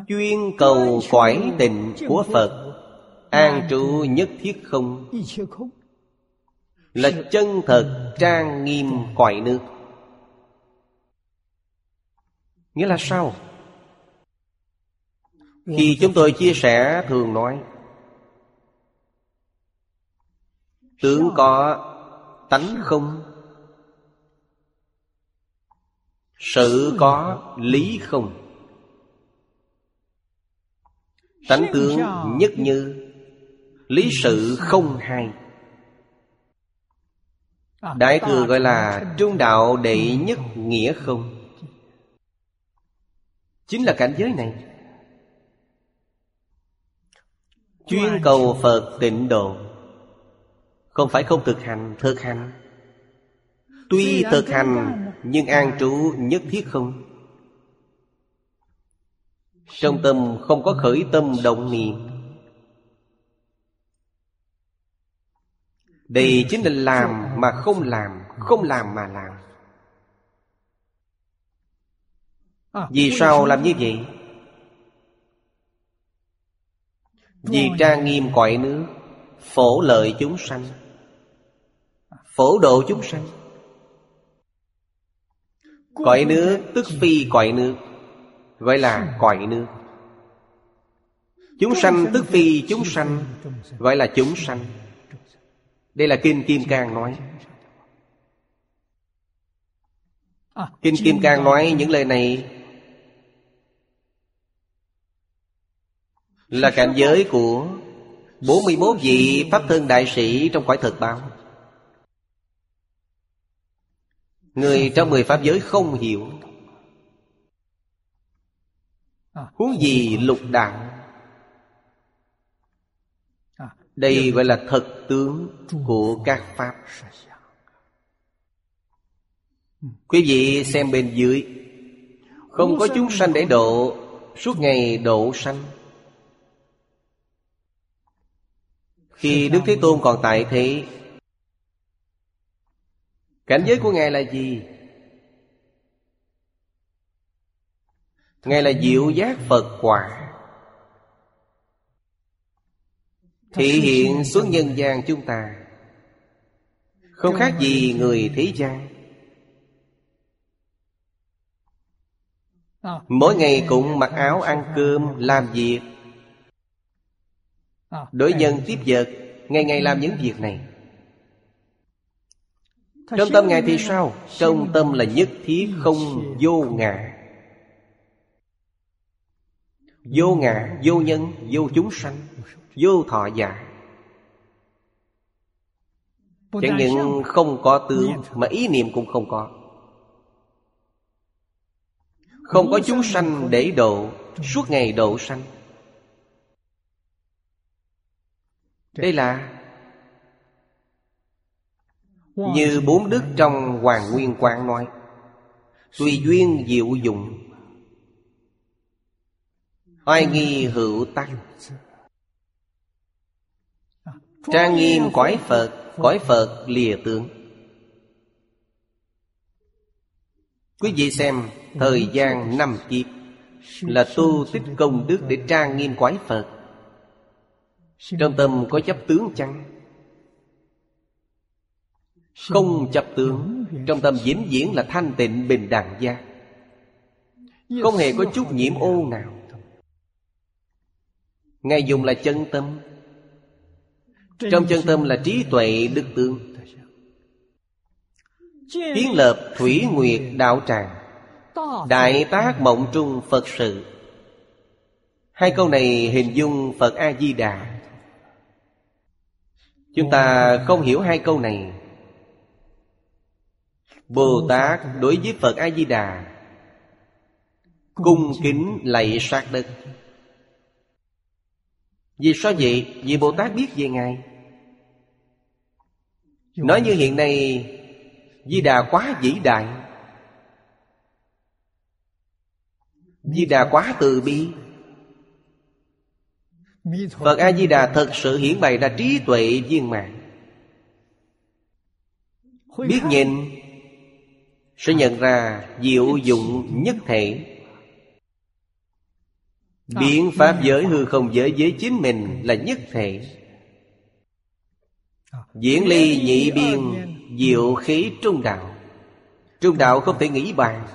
Chuyên cầu cõi tình của Phật An trụ nhất thiết không? Là chân thật, trang nghiêm cõi nước. Nghĩa là sao? Khi chúng tôi chia sẻ, thường nói Tướng có tánh không? Sự có lý không? Tánh tướng nhất như lý sự không hai đại thừa gọi là trung đạo đệ nhất nghĩa không. Chính là cảnh giới này. Chuyên cầu phật tịnh độ. Không phải không thực hành thực hành. Tuy thực hành, nhưng an trú nhất thiết không. Trong tâm không có khởi tâm động niệm. Đây chính là làm mà không làm Không làm mà làm. Vì sao làm như vậy? Vì trang nghiêm cõi nước, Phổ lợi chúng sanh, Phổ độ chúng sanh. Cõi nước tức phi cõi nước, Gọi là cõi nước. Chúng sanh tức phi chúng sanh, Gọi là chúng sanh. Đây là Kinh Kim Cang nói. Kinh Kim Cang nói những lời này Là cảnh giới của 41 vị Pháp thân đại sĩ trong cõi thực báo. Người trong mười pháp giới không hiểu. Huống gì lục đạo đây gọi là thật tướng của các pháp. Quý vị xem bên dưới. Không có chúng sanh để độ Suốt ngày độ sanh. Khi Đức Thế Tôn còn tại thế Cảnh giới của Ngài là gì? Ngài là diệu giác Phật quả Thị hiện xuống nhân gian chúng ta. Không khác gì người thế gian. Mỗi ngày cũng mặc áo ăn cơm Làm việc. Đối nhân tiếp vật Ngày ngày làm những việc này. Trong tâm Ngài thì sao? Trong tâm là nhất thiết không vô ngã Vô ngã, vô nhân, vô chúng sanh Vô thọ giả. Chẳng những không có tướng Mà ý niệm cũng không có. Không có chúng sanh để độ Suốt ngày độ sanh. Đây là Như bốn đức trong Hoàng Nguyên Quang nói Tùy duyên diệu dụng Oai nghi hữu tăng. Trang nghiêm cõi Phật Cõi Phật lìa tướng. Quý vị xem, Thời gian năm kiếp Là tu tích công đức để trang nghiêm quái Phật. Trong tâm có chấp tướng chăng? Không chấp tướng, Trong tâm diễn diễn là thanh tịnh bình đẳng gia Không hề có chút nhiễm ô nào. Ngài dùng là chân tâm. Trong chân tâm là trí tuệ đức tướng Kiến lập thủy nguyệt đạo tràng. Đại tác mộng trung Phật sự. Hai câu này hình dung Phật A-di-đà. Chúng ta không hiểu hai câu này. Bồ Tát đối với Phật A-di-đà. Cung kính lạy sát đất vì sao vậy? Vì Bồ Tát biết về Ngài. Nói như hiện nay, Di Đà quá vĩ đại. Di Đà quá từ bi. Phật A-di-đà thật sự hiển bày ra trí tuệ viên mạng Biết nhìn, Sẽ nhận ra diệu dụng nhất thể. Biến pháp giới hư không giới với chính mình là nhất thể. Diễn ly nhị biên Diệu khí trung đạo. Trung đạo không thể nghĩ bàn.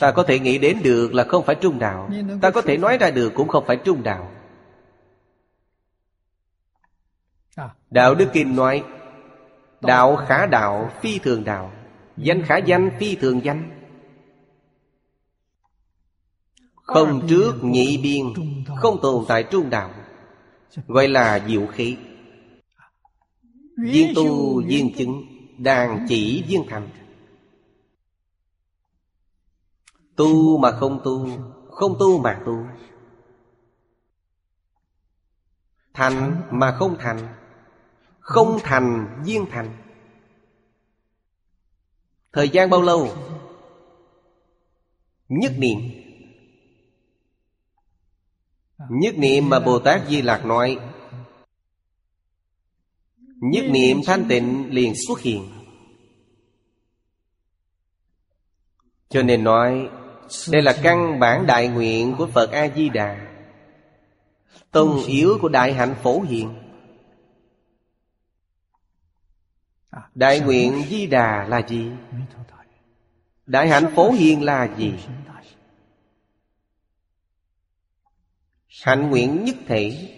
Ta có thể nghĩ đến được là không phải trung đạo. Ta có thể nói ra được cũng không phải trung đạo. Đạo Đức Kinh nói Đạo khả đạo phi thường đạo Danh khả danh phi thường danh Không trước nhị biên Không tồn tại trung đạo. Gọi là diệu khí. Viên tu viên chứng Đàn chỉ viên thành. Tu mà không tu Không tu mà tu. Thành mà không thành Không thành viên thành. Thời gian bao lâu? Nhất niệm Nhất niệm mà Bồ Tát Di Lạc nói Nhất niệm thanh tịnh liền xuất hiện Cho nên nói, Đây là căn bản đại nguyện của Phật A-di-đà Tông yếu của đại hạnh phổ hiện Đại nguyện di đà là gì? Đại hạnh phổ hiền là gì? Hạnh nguyện nhất thể.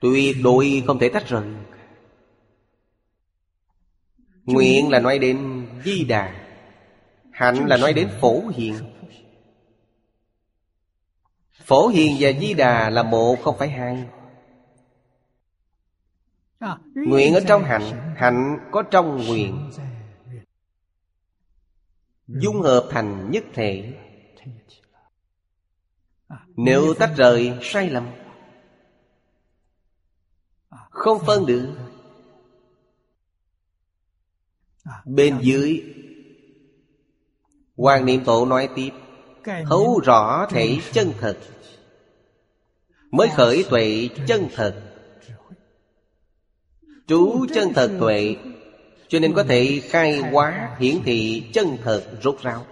Tuyệt đối không thể tách rời. Nguyện là nói đến di đà. Hạnh là nói đến phổ hiền. Phổ hiền và di đà là một, không phải hai. Nguyện ở trong hạnh Hạnh có trong nguyện. Dung hợp thành nhất thể. Nếu tách rời, sai lầm. Không phân được. Bên dưới. Hoàng Niệm Tổ nói tiếp. Thấu rõ thể chân thật. Mới khởi tuệ chân thật. Trú chân thật tuệ. Cho nên có thể khai hóa, hiển thị chân thật rốt ráo.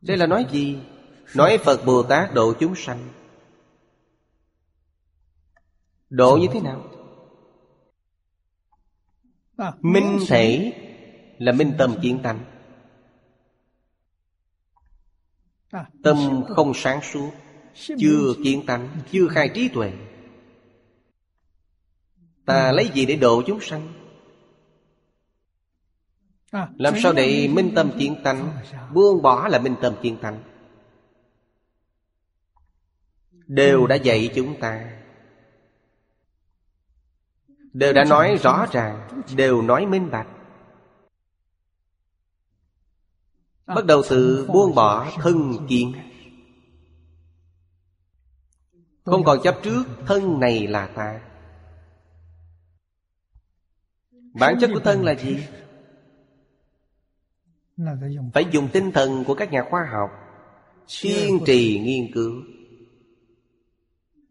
Đây là nói gì? Nói Phật Bồ Tát độ chúng sanh Độ như thế nào? Minh thể là minh tâm kiến tánh Tâm không sáng suốt, Chưa kiến tánh, Chưa khai trí tuệ Ta lấy gì để độ chúng sanh làm sao để minh tâm kiến tánh? Buông bỏ là minh tâm kiến tánh. Đều đã dạy chúng ta. Đều đã nói rõ ràng. Đều nói minh bạch. Bắt đầu từ buông bỏ thân kiến. Không còn chấp trước thân này là ta. Bản chất của thân là gì? Phải dùng tinh thần của các nhà khoa học Kiên trì nghiên cứu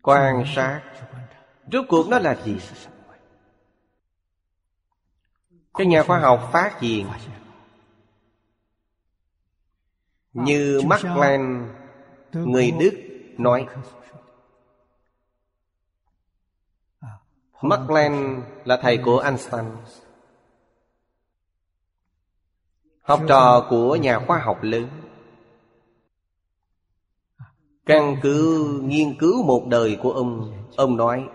Quan sát. Rốt cuộc nó là gì? Các nhà khoa học phát hiện Như Max Planck Người Đức nói. Max Planck là thầy của Einstein Học trò của nhà khoa học lớn. Căn cứ, nghiên cứu một đời của ông Ông nói,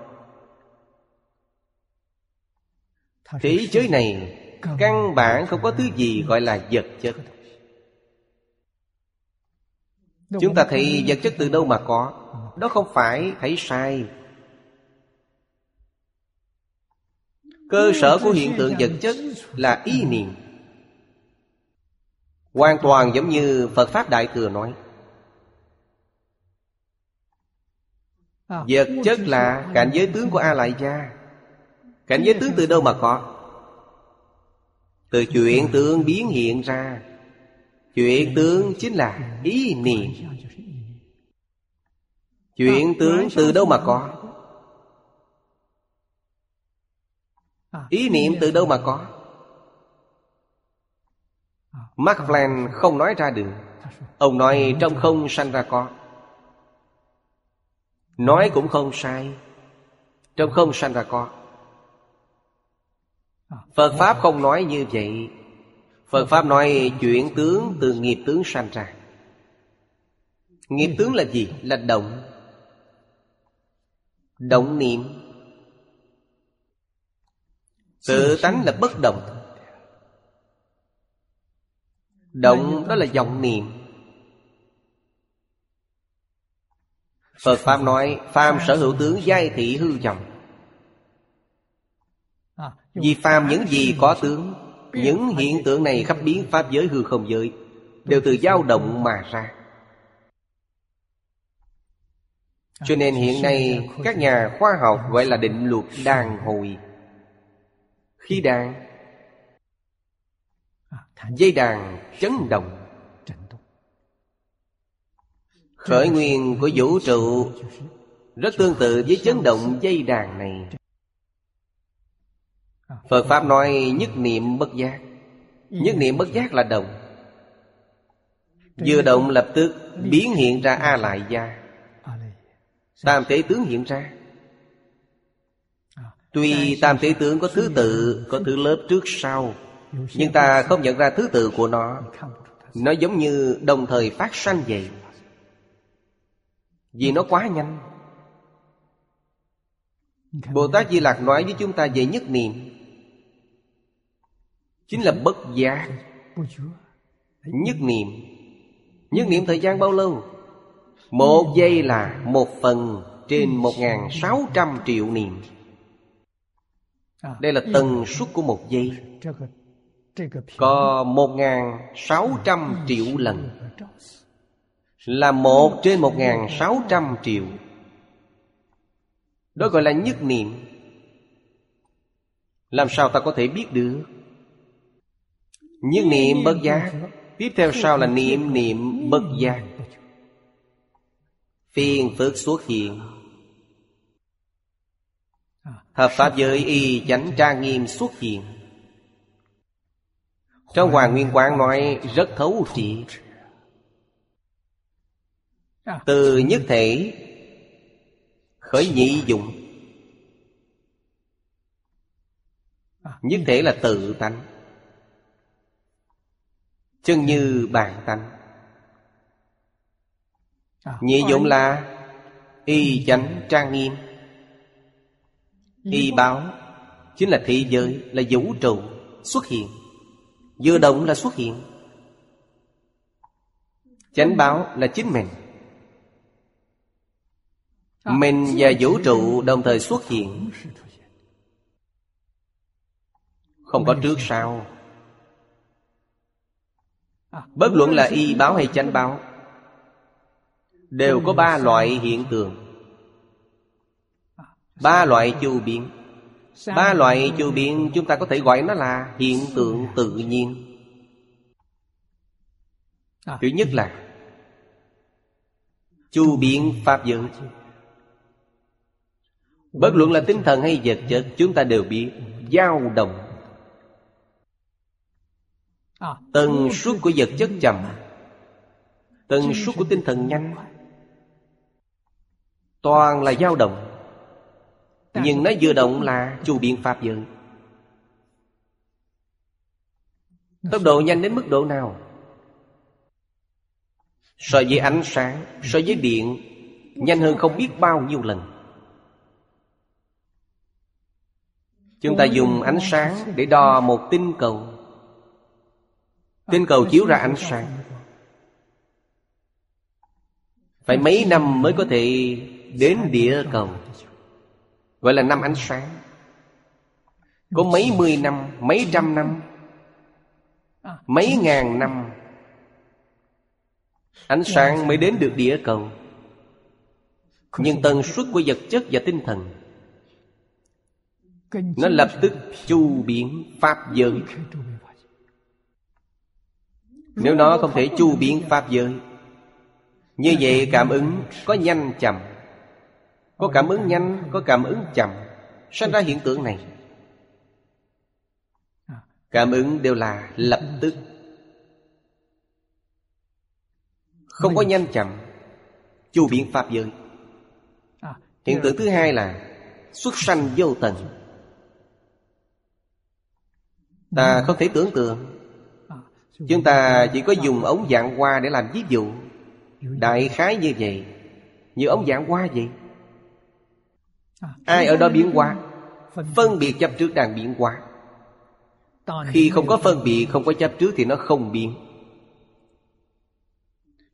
Thế giới này, Căn bản không có thứ gì gọi là vật chất. Chúng ta thấy vật chất từ đâu mà có? Đó không phải thấy sai. Cơ sở của hiện tượng vật chất là ý niệm. Hoàn toàn giống như Phật Pháp Đại Thừa nói. Vật chất là cảnh giới tướng của A Lại Gia Cảnh giới tướng từ đâu mà có? Từ chuyện tướng biến hiện ra. Chuyện tướng chính là ý niệm. Chuyện tướng từ đâu mà có? Ý niệm từ đâu mà có Mark Flan không nói ra được. Ông nói trong không sanh ra có. Nói cũng không sai. Trong không sanh ra có. Phật Pháp không nói như vậy. Phật Pháp nói chuyển tướng từ nghiệp tướng sanh ra. Nghiệp tướng là gì? Là động. Động niệm. Tự tánh là bất động. Động đó là vọng niệm. Phật Pháp nói Phàm sở hữu tướng giai thị hư vọng. Vì phàm những gì có tướng Những hiện tượng này khắp biến Pháp giới hư không giới Đều từ dao động mà ra. Cho nên hiện nay Các nhà khoa học gọi là định luật đàn hồi. Khi đàn Dây đàn chấn động. Khởi nguyên của vũ trụ Rất tương tự với chấn động dây đàn này. Phật Pháp nói nhất niệm bất giác. Nhất niệm bất giác là động. Vừa động lập tức biến hiện ra A Lại Gia Tam thể tướng hiện ra. Tuy tam thể tướng có thứ tự, Có thứ lớp trước sau nhưng ta không nhận ra thứ tự của nó. Nó giống như đồng thời phát sanh vậy. Vì nó quá nhanh. Bồ Tát Di Lạc nói với chúng ta về nhất niệm. Chính là bất giác. Nhất niệm. Nhất niệm thời gian bao lâu? Một giây là một phần trên 1.600 triệu niệm. Đây là tần suất của một giây. Có 1.600 triệu lần. Là một trên 1.600 triệu. Đó gọi là nhất niệm. Làm sao ta có thể biết được? Nhất niệm bất giác. Tiếp theo sau là niệm niệm bất giác. Phiền phước xuất hiện. Hợp pháp giới y chánh tra nghiêm xuất hiện. Trong Hoàng Nguyên Quán nói, rất thấu triệt Từ nhất thể, Khởi nhị dụng. Nhất thể là tự tánh, Chân như bản tánh. Nhị dụng là Y chánh trang nghiêm. Y báo Chính là thế giới, Là vũ trụ xuất hiện. Vừa động là xuất hiện. Chánh báo là chính mình. Mình và vũ trụ đồng thời xuất hiện. Không có trước sau. Bất luận là y báo hay chánh báo, Đều có ba loại hiện tượng. Ba loại chu biến. Ba loại chu biến chúng ta có thể gọi nó là hiện tượng tự nhiên. Thứ nhất là Chu biến Pháp giới. Bất luận là tinh thần hay vật chất Chúng ta đều biết dao động. Tần suất của vật chất chậm Tần suất của tinh thần nhanh. Toàn là dao động Nhưng nó vừa động là chu biện pháp giới Tốc độ nhanh đến mức độ nào? So với ánh sáng So với điện Nhanh hơn không biết bao nhiêu lần. Chúng ta dùng ánh sáng để đo một tinh cầu. Tinh cầu chiếu ra ánh sáng. Phải mấy năm mới có thể đến địa cầu Gọi là năm ánh sáng. Có mấy mươi năm, mấy trăm năm Mấy ngàn năm Ánh sáng mới đến được địa cầu. Nhưng tần suất của vật chất và tinh thần Nó lập tức chu biến Pháp giới. Nếu nó không thể chu biến Pháp giới Như vậy cảm ứng có nhanh chậm có cảm ứng nhanh, Có cảm ứng chậm. Sinh ra hiện tượng này. Cảm ứng đều là lập tức. Không có nhanh chậm. Chu biện pháp giới. Hiện tượng thứ hai là Xuất sanh vô tận. Ta không thể tưởng tượng. Chúng ta chỉ có dùng ống dạng hoa để làm ví dụ. Đại khái như vậy. Như ống dạng hoa vậy. Ai ở đó biến hóa? Phân biệt chấp trước đang biến hóa. Khi không có phân biệt Không có chấp trước thì nó không biến.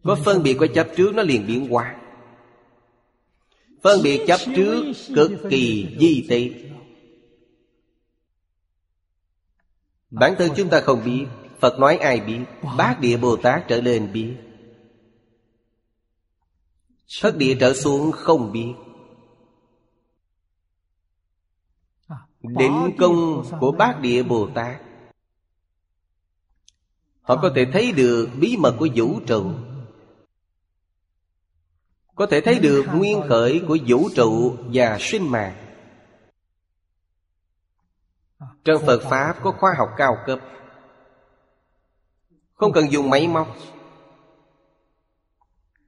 Có phân biệt có chấp trước nó liền biến hóa. Phân biệt chấp trước cực kỳ di tị Bản thân chúng ta không biết Phật nói ai biết Bát địa Bồ Tát trở lên biết. Thất địa trở xuống không biết Định công của bát địa Bồ Tát. Họ có thể thấy được bí mật của vũ trụ. Có thể thấy được nguyên khởi của vũ trụ và sinh mạng. Trong Phật Pháp có khoa học cao cấp. Không cần dùng máy móc.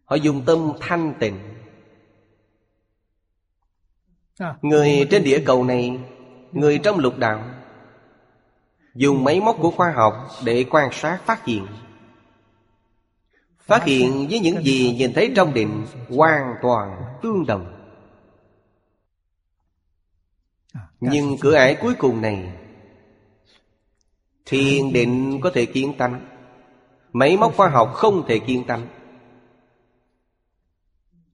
Họ dùng tâm thanh tịnh. Người trên địa cầu này Người trong lục đạo. Dùng máy móc của khoa học để quan sát phát hiện. Phát hiện với những gì nhìn thấy trong định Hoàn toàn tương đồng. Nhưng cửa ải cuối cùng này, Thiền định có thể kiến tánh. Máy móc khoa học không thể kiến tánh.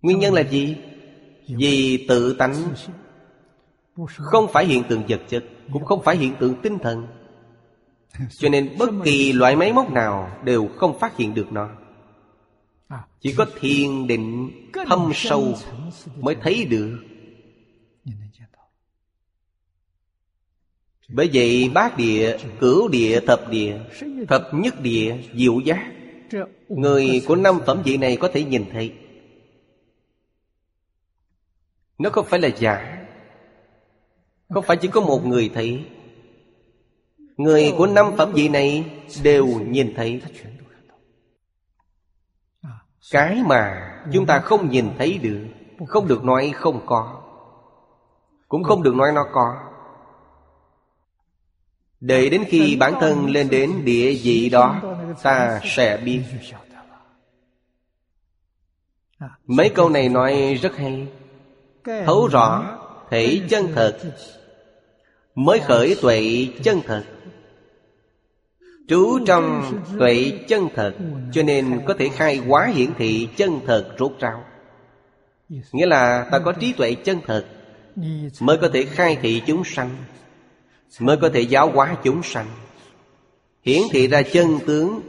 Nguyên nhân là gì? Vì tự tánh không phải hiện tượng vật chất Cũng không phải hiện tượng tinh thần. Cho nên bất kỳ loại máy móc nào Đều không phát hiện được nó. Chỉ có thiền định thâm sâu Mới thấy được. Bởi vậy bát địa, cửu địa, thập địa Thập nhất địa, diệu giác Người của năm phẩm vị này có thể nhìn thấy. Nó không phải là giả. Không phải chỉ có một người thấy? Người của năm phẩm vị này đều nhìn thấy. Cái mà chúng ta không nhìn thấy được, Không được nói không có. Cũng không được nói nó có. Đợi đến khi bản thân lên đến địa vị đó, Ta sẽ biết. Mấy câu này nói rất hay. Thấu rõ thể chân thật, Mới khởi tuệ chân thật. Trú trong tuệ chân thật, Cho nên có thể khai hóa hiển thị chân thật rốt ráo. Nghĩa là ta có trí tuệ chân thật, Mới có thể khai thị chúng sanh, Mới có thể giáo hóa chúng sanh. Hiển thị ra chân tướng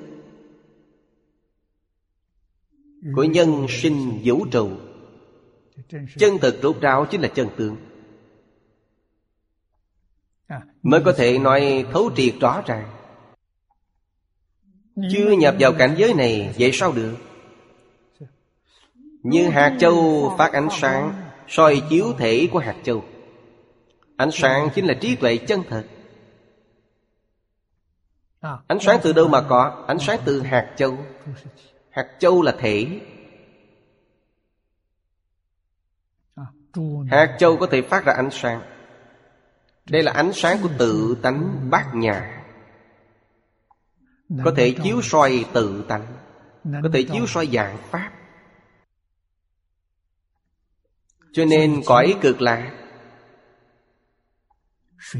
Của nhân sinh vũ trụ. Chân thực rốt ráo chính là chân tướng. Mới có thể nói thấu triệt rõ ràng. Chưa nhập vào cảnh giới này, Vậy sao được? Như hạt châu phát ánh sáng, soi chiếu thể của hạt châu. Ánh sáng chính là trí tuệ chân thật. Ánh sáng từ đâu mà có? Ánh sáng từ hạt châu. Hạt châu là thể. Hạt châu có thể phát ra ánh sáng. Đây là ánh sáng của tự tánh bát nhà Có thể chiếu soi tự tánh Có thể chiếu soi dạng pháp. Cho nên cõi cực lạc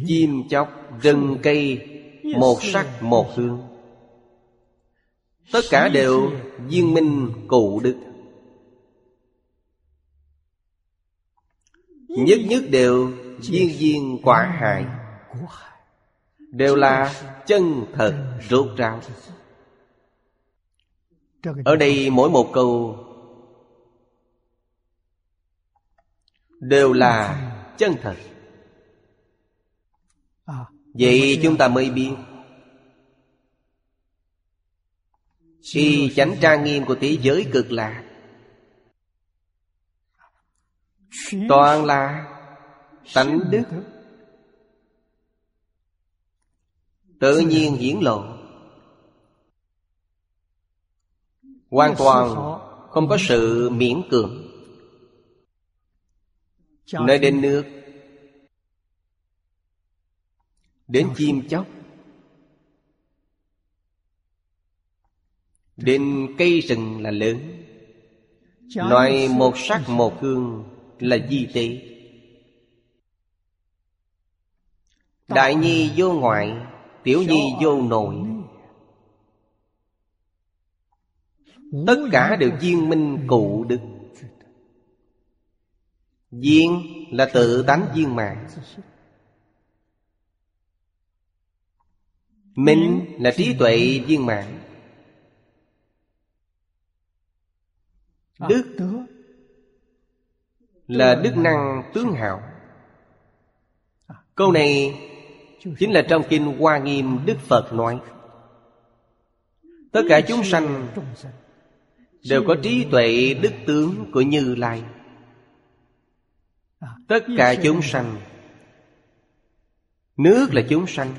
Chim chóc, rừng cây Một sắc một hương. Tất cả đều viên minh cụ đức. Nhất nhất đều viên viên quả hại Đều là chân thật rốt ráo. Ở đây mỗi một câu Đều là chân thật. Vậy chúng ta mới biết Khi chánh trang nghiêm của thế giới cực lạc Toàn là tánh đức. Tự nhiên hiển lộ. Hoàn toàn không có sự miễn cưỡng. Nơi đến nước. Đến chim chóc. Đến cây rừng là lớn. Loại một sắc một hương là di tế Đại nhi vô ngoại Tiểu nhi vô nội. Tất cả đều viên minh cụ đức. Viên là tự tánh viên mạng Minh là trí tuệ viên mạng Đức là đức năng tướng hảo Câu này chính là trong kinh Hoa Nghiêm, Đức Phật nói, Tất cả chúng sanh đều có trí tuệ đức tướng của Như Lai. Tất cả chúng sanh, Nước là chúng sanh,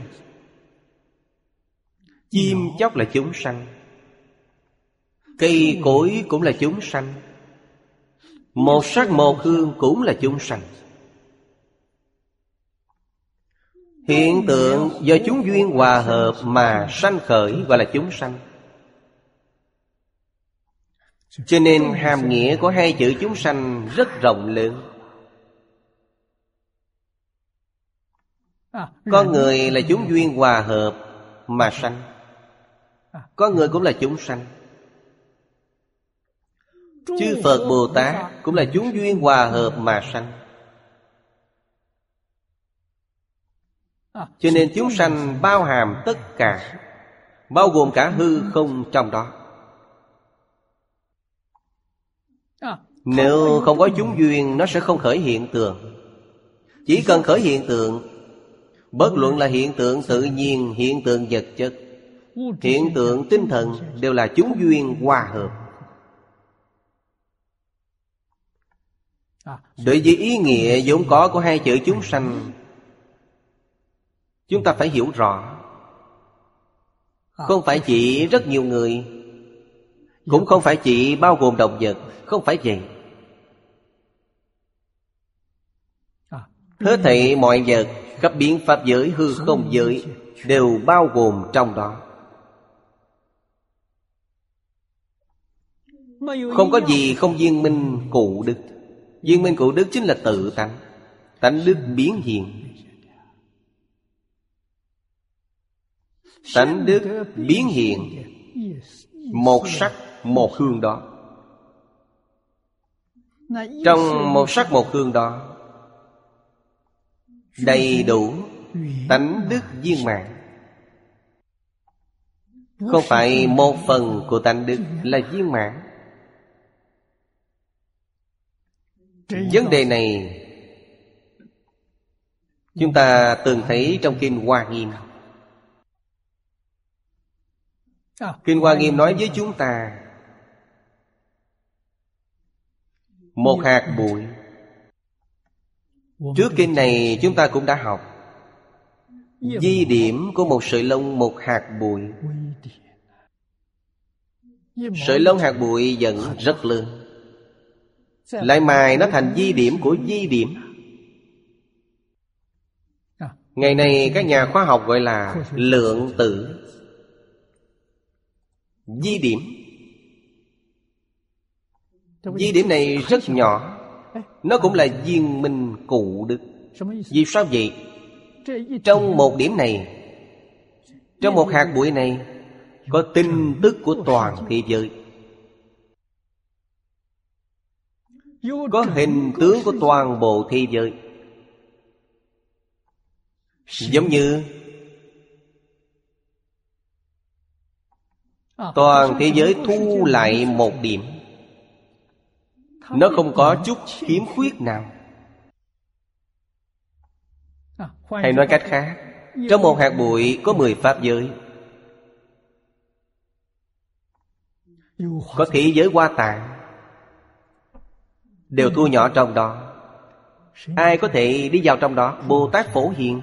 Chim chóc là chúng sanh, Cây cối cũng là chúng sanh, Một sắc một hương cũng là chúng sanh. Hiện tượng do chúng duyên hòa hợp mà sanh khởi gọi là chúng sanh. Cho nên hàm nghĩa của hai chữ chúng sanh rất rộng lớn có người là chúng duyên hòa hợp mà sanh. Có người cũng là chúng sanh. Chư Phật Bồ Tát Cũng là chúng duyên hòa hợp mà sanh. Cho nên chúng sanh bao hàm tất cả Bao gồm cả hư không trong đó. Nếu không có chúng duyên Nó sẽ không khởi hiện tượng. Chỉ cần khởi hiện tượng Bất luận là hiện tượng tự nhiên Hiện tượng vật chất Hiện tượng tinh thần Đều là chúng duyên hòa hợp. Đối với ý nghĩa vốn có của hai chữ chúng sanh Chúng ta phải hiểu rõ. Không phải chỉ rất nhiều người Cũng không phải chỉ bao gồm động vật Không phải vậy. Hết thảy mọi vật Các biến pháp giới hư không giới Đều bao gồm trong đó. Không có gì không viên minh cụ đức. Viên minh cụ đức chính là tự tánh. Tánh đức biến hiện Tánh đức biến hiện. Một sắc, một hương đó. Trong một sắc, một hương đó, Đầy đủ Tánh đức viên mạng Không phải một phần của tánh đức là viên mạng Vấn đề này, Chúng ta từng thấy trong Kinh Hoa Nghiêm. Kinh Hoa Nghiêm nói với chúng ta Một hạt bụi. Trước kinh này chúng ta cũng đã học. Di điểm của một sợi lông một hạt bụi. Sợi lông hạt bụi vẫn rất lớn. Lại mài nó thành di điểm của di điểm. Ngày nay các nhà khoa học gọi là lượng tử Di điểm. Di điểm này rất nhỏ. Nó cũng là viên minh cụ đức Vì sao vậy? Trong một điểm này Trong một hạt bụi này Có tin tức của toàn thế giới. Có hình tướng của toàn bộ thế giới. Giống như Toàn thế giới thu lại một điểm. Nó không có chút khiếm khuyết nào. Hay nói cách khác Trong một hạt bụi, có mười pháp giới. Có thế giới hoa tạng, Đều thu nhỏ trong đó. Ai có thể đi vào trong đó? Bồ Tát Phổ Hiền.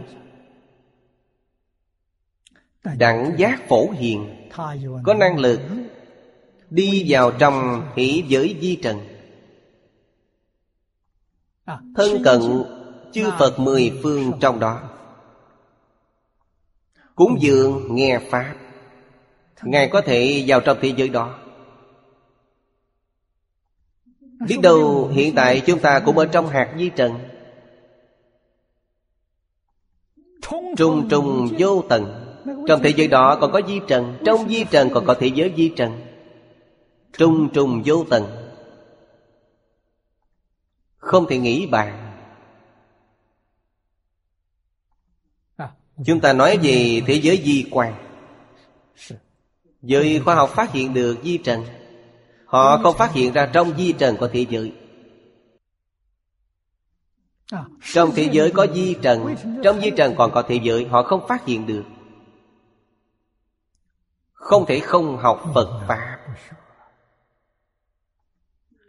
Đẳng giác Phổ Hiền. Có năng lực Đi vào trong thế giới di trần. Thân cận chư Phật mười phương trong đó. Cúng dường nghe Pháp. Ngài có thể vào trong thế giới đó. Biết đâu hiện tại chúng ta cũng ở trong hạt di trần. Trung trung vô tận trong thế giới đó còn có di trần, Trong di trần còn có thế giới di trần. Trung trùng vô tận. Không thể nghĩ bàn. Chúng ta nói về thế giới di quan Giới khoa học phát hiện được di trần. Họ không phát hiện ra trong di trần của thế giới. Trong thế giới có di trần, Trong di trần còn có thế giới, Họ không phát hiện được. Không thể không học Phật Pháp.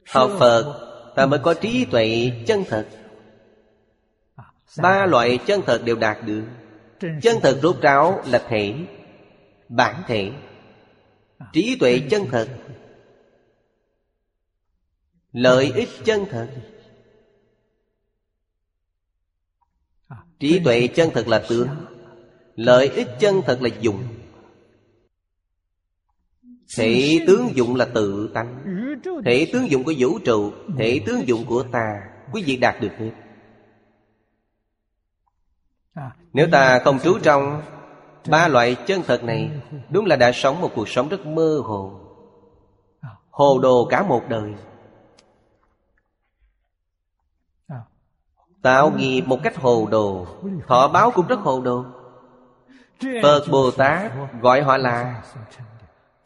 Học Phật, Ta mới có trí tuệ chân thật. Ba loại chân thật đều đạt được. Chân thật rốt ráo là thể, Bản thể. Trí tuệ chân thật, Lợi ích chân thật. Trí tuệ chân thật là tướng, Lợi ích chân thật là dùng. Thể tướng dụng là tự tánh. Thể tướng dụng của vũ trụ Thể tướng dụng của ta, Quý vị đạt được hết. Nếu ta không trú trong Ba loại chân thật này, Đúng là đã sống một cuộc sống rất mơ hồ Hồ đồ cả một đời. Tạo nghiệp một cách hồ đồ, Thọ báo cũng rất hồ đồ. Phật Bồ Tát gọi họ là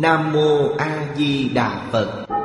Nam Mô A Di Đà Phật.